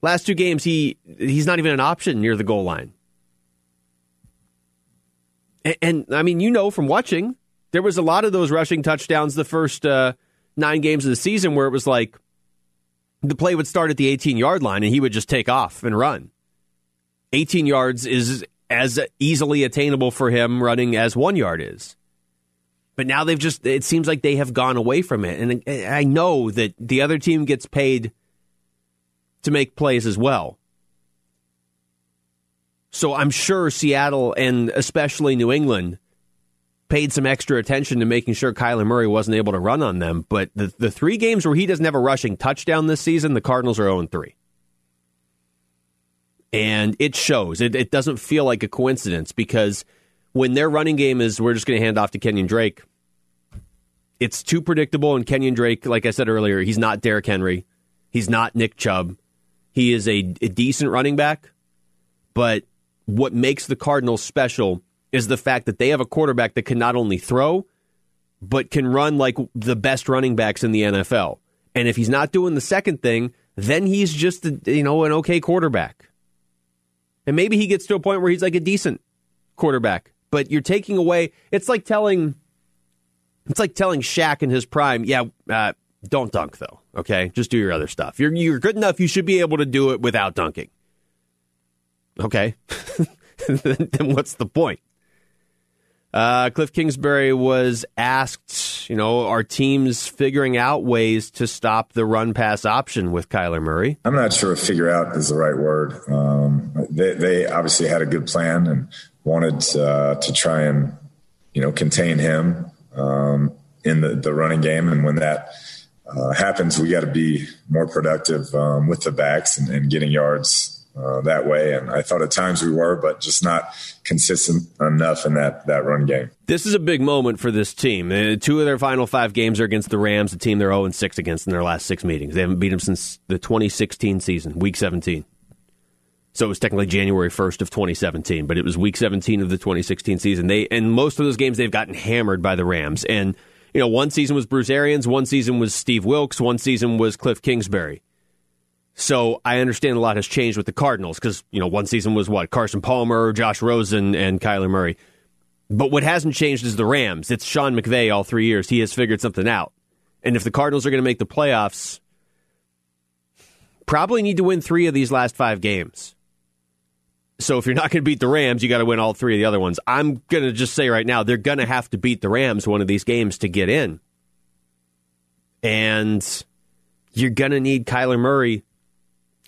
Last two games, he he's not even an option near the goal line. And, and I mean, you know from watching, there was a lot of those rushing touchdowns the first uh, nine games of the season where it was like the play would start at the 18 yard line and he would just take off and run. 18 yards is as easily attainable for him running as one yard is. But now they've just, it seems like they have gone away from it. And I know that the other team gets paid to make plays as well. So I'm sure Seattle and especially New England paid some extra attention to making sure Kyler Murray wasn't able to run on them. But the, the three games where he doesn't have a rushing touchdown this season, the Cardinals are 0 3. And it shows. It, it doesn't feel like a coincidence because when their running game is, we're just going to hand off to Kenyon Drake, it's too predictable. And Kenyon Drake, like I said earlier, he's not Derrick Henry. He's not Nick Chubb. He is a, a decent running back. But what makes the Cardinals special is the fact that they have a quarterback that can not only throw, but can run like the best running backs in the NFL. And if he's not doing the second thing, then he's just a, you know an okay quarterback. And maybe he gets to a point where he's like a decent quarterback. But you're taking away. It's like telling it's like telling Shaq in his prime, yeah, uh, don't dunk though. Okay, just do your other stuff. You're you're good enough. You should be able to do it without dunking. Okay, [LAUGHS] then what's the point? Uh, Cliff Kingsbury was asked, you know, are teams figuring out ways to stop the run pass option with Kyler Murray? I'm not sure if figure out is the right word. Um, they, they, obviously had a good plan and wanted uh, to try and, you know, contain him. Um, in the, the running game. And when that uh, happens, we got to be more productive um, with the backs and, and getting yards uh, that way. And I thought at times we were, but just not consistent enough in that, that run game. This is a big moment for this team. Uh, two of their final five games are against the Rams, a team they're 0 6 against in their last six meetings. They haven't beat them since the 2016 season, week 17. So it was technically January 1st of 2017, but it was week 17 of the 2016 season. They and most of those games they've gotten hammered by the Rams. And you know, one season was Bruce Arians, one season was Steve Wilks, one season was Cliff Kingsbury. So I understand a lot has changed with the Cardinals because, you know, one season was what? Carson Palmer, Josh Rosen, and Kyler Murray. But what hasn't changed is the Rams. It's Sean McVay all three years. He has figured something out. And if the Cardinals are going to make the playoffs, probably need to win three of these last five games. So if you're not going to beat the Rams, you got to win all three of the other ones. I'm going to just say right now, they're going to have to beat the Rams one of these games to get in. And you're going to need Kyler Murray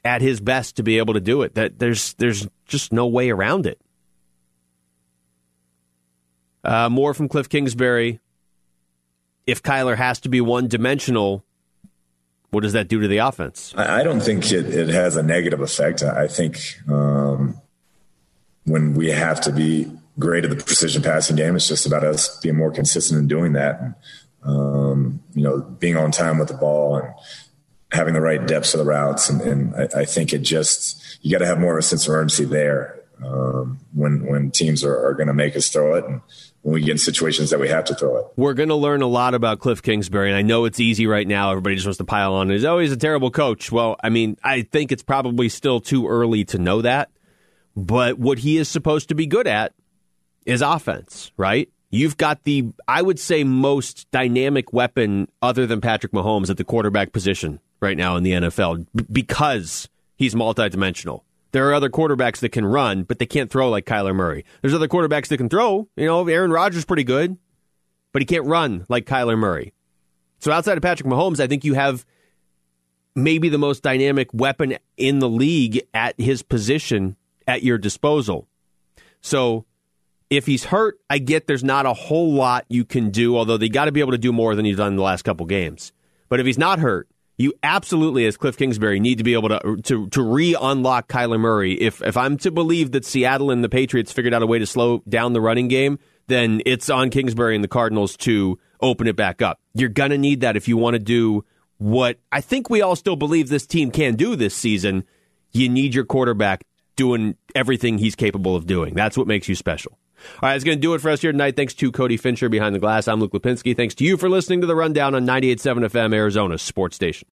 at his best to be able to do it. That there's there's just no way around it. Uh, more from Cliff Kingsbury. If Kyler has to be one dimensional, what does that do to the offense? I don't think it, it has a negative effect. I think um, when we have to be great at the precision passing game, it's just about us being more consistent in doing that. And, um, you know, being on time with the ball and having the right depths of the routes. And, and I, I, think it just, you got to have more of a sense of urgency there um, when, when teams are, are going to make us throw it. And when we get in situations that we have to throw it. We're going to learn a lot about Cliff Kingsbury. And I know it's easy right now. Everybody just wants to pile on. He's always a terrible coach. Well, I mean, I think it's probably still too early to know that. But what he is supposed to be good at is offense, right? You've got the, I would say, most dynamic weapon other than Patrick Mahomes at the quarterback position right now in the NFL b- because he's multidimensional. There are other quarterbacks that can run, but they can't throw like Kyler Murray. There's other quarterbacks that can throw. You know, Aaron Rodgers is pretty good, but he can't run like Kyler Murray. So outside of Patrick Mahomes, I think you have maybe the most dynamic weapon in the league at his position at your disposal. So if he's hurt, I get there's not a whole lot you can do, although they got to be able to do more than he's done in the last couple games. But if he's not hurt, you absolutely, as Cliff Kingsbury, need to be able to uh, to, to re unlock Kyler Murray. If if I'm to believe that Seattle and the Patriots figured out a way to slow down the running game, then it's on Kingsbury and the Cardinals to open it back up. You're gonna need that if you want to do what I think we all still believe this team can do this season. You need your quarterback doing everything he's capable of doing. That's what makes you special. All right, that's going to do it for us here tonight. Thanks to Cody Fincher behind the glass. I'm Luke Lapinski. Thanks to you for listening to the Rundown on 98.7 FM, Arizona Sports Station.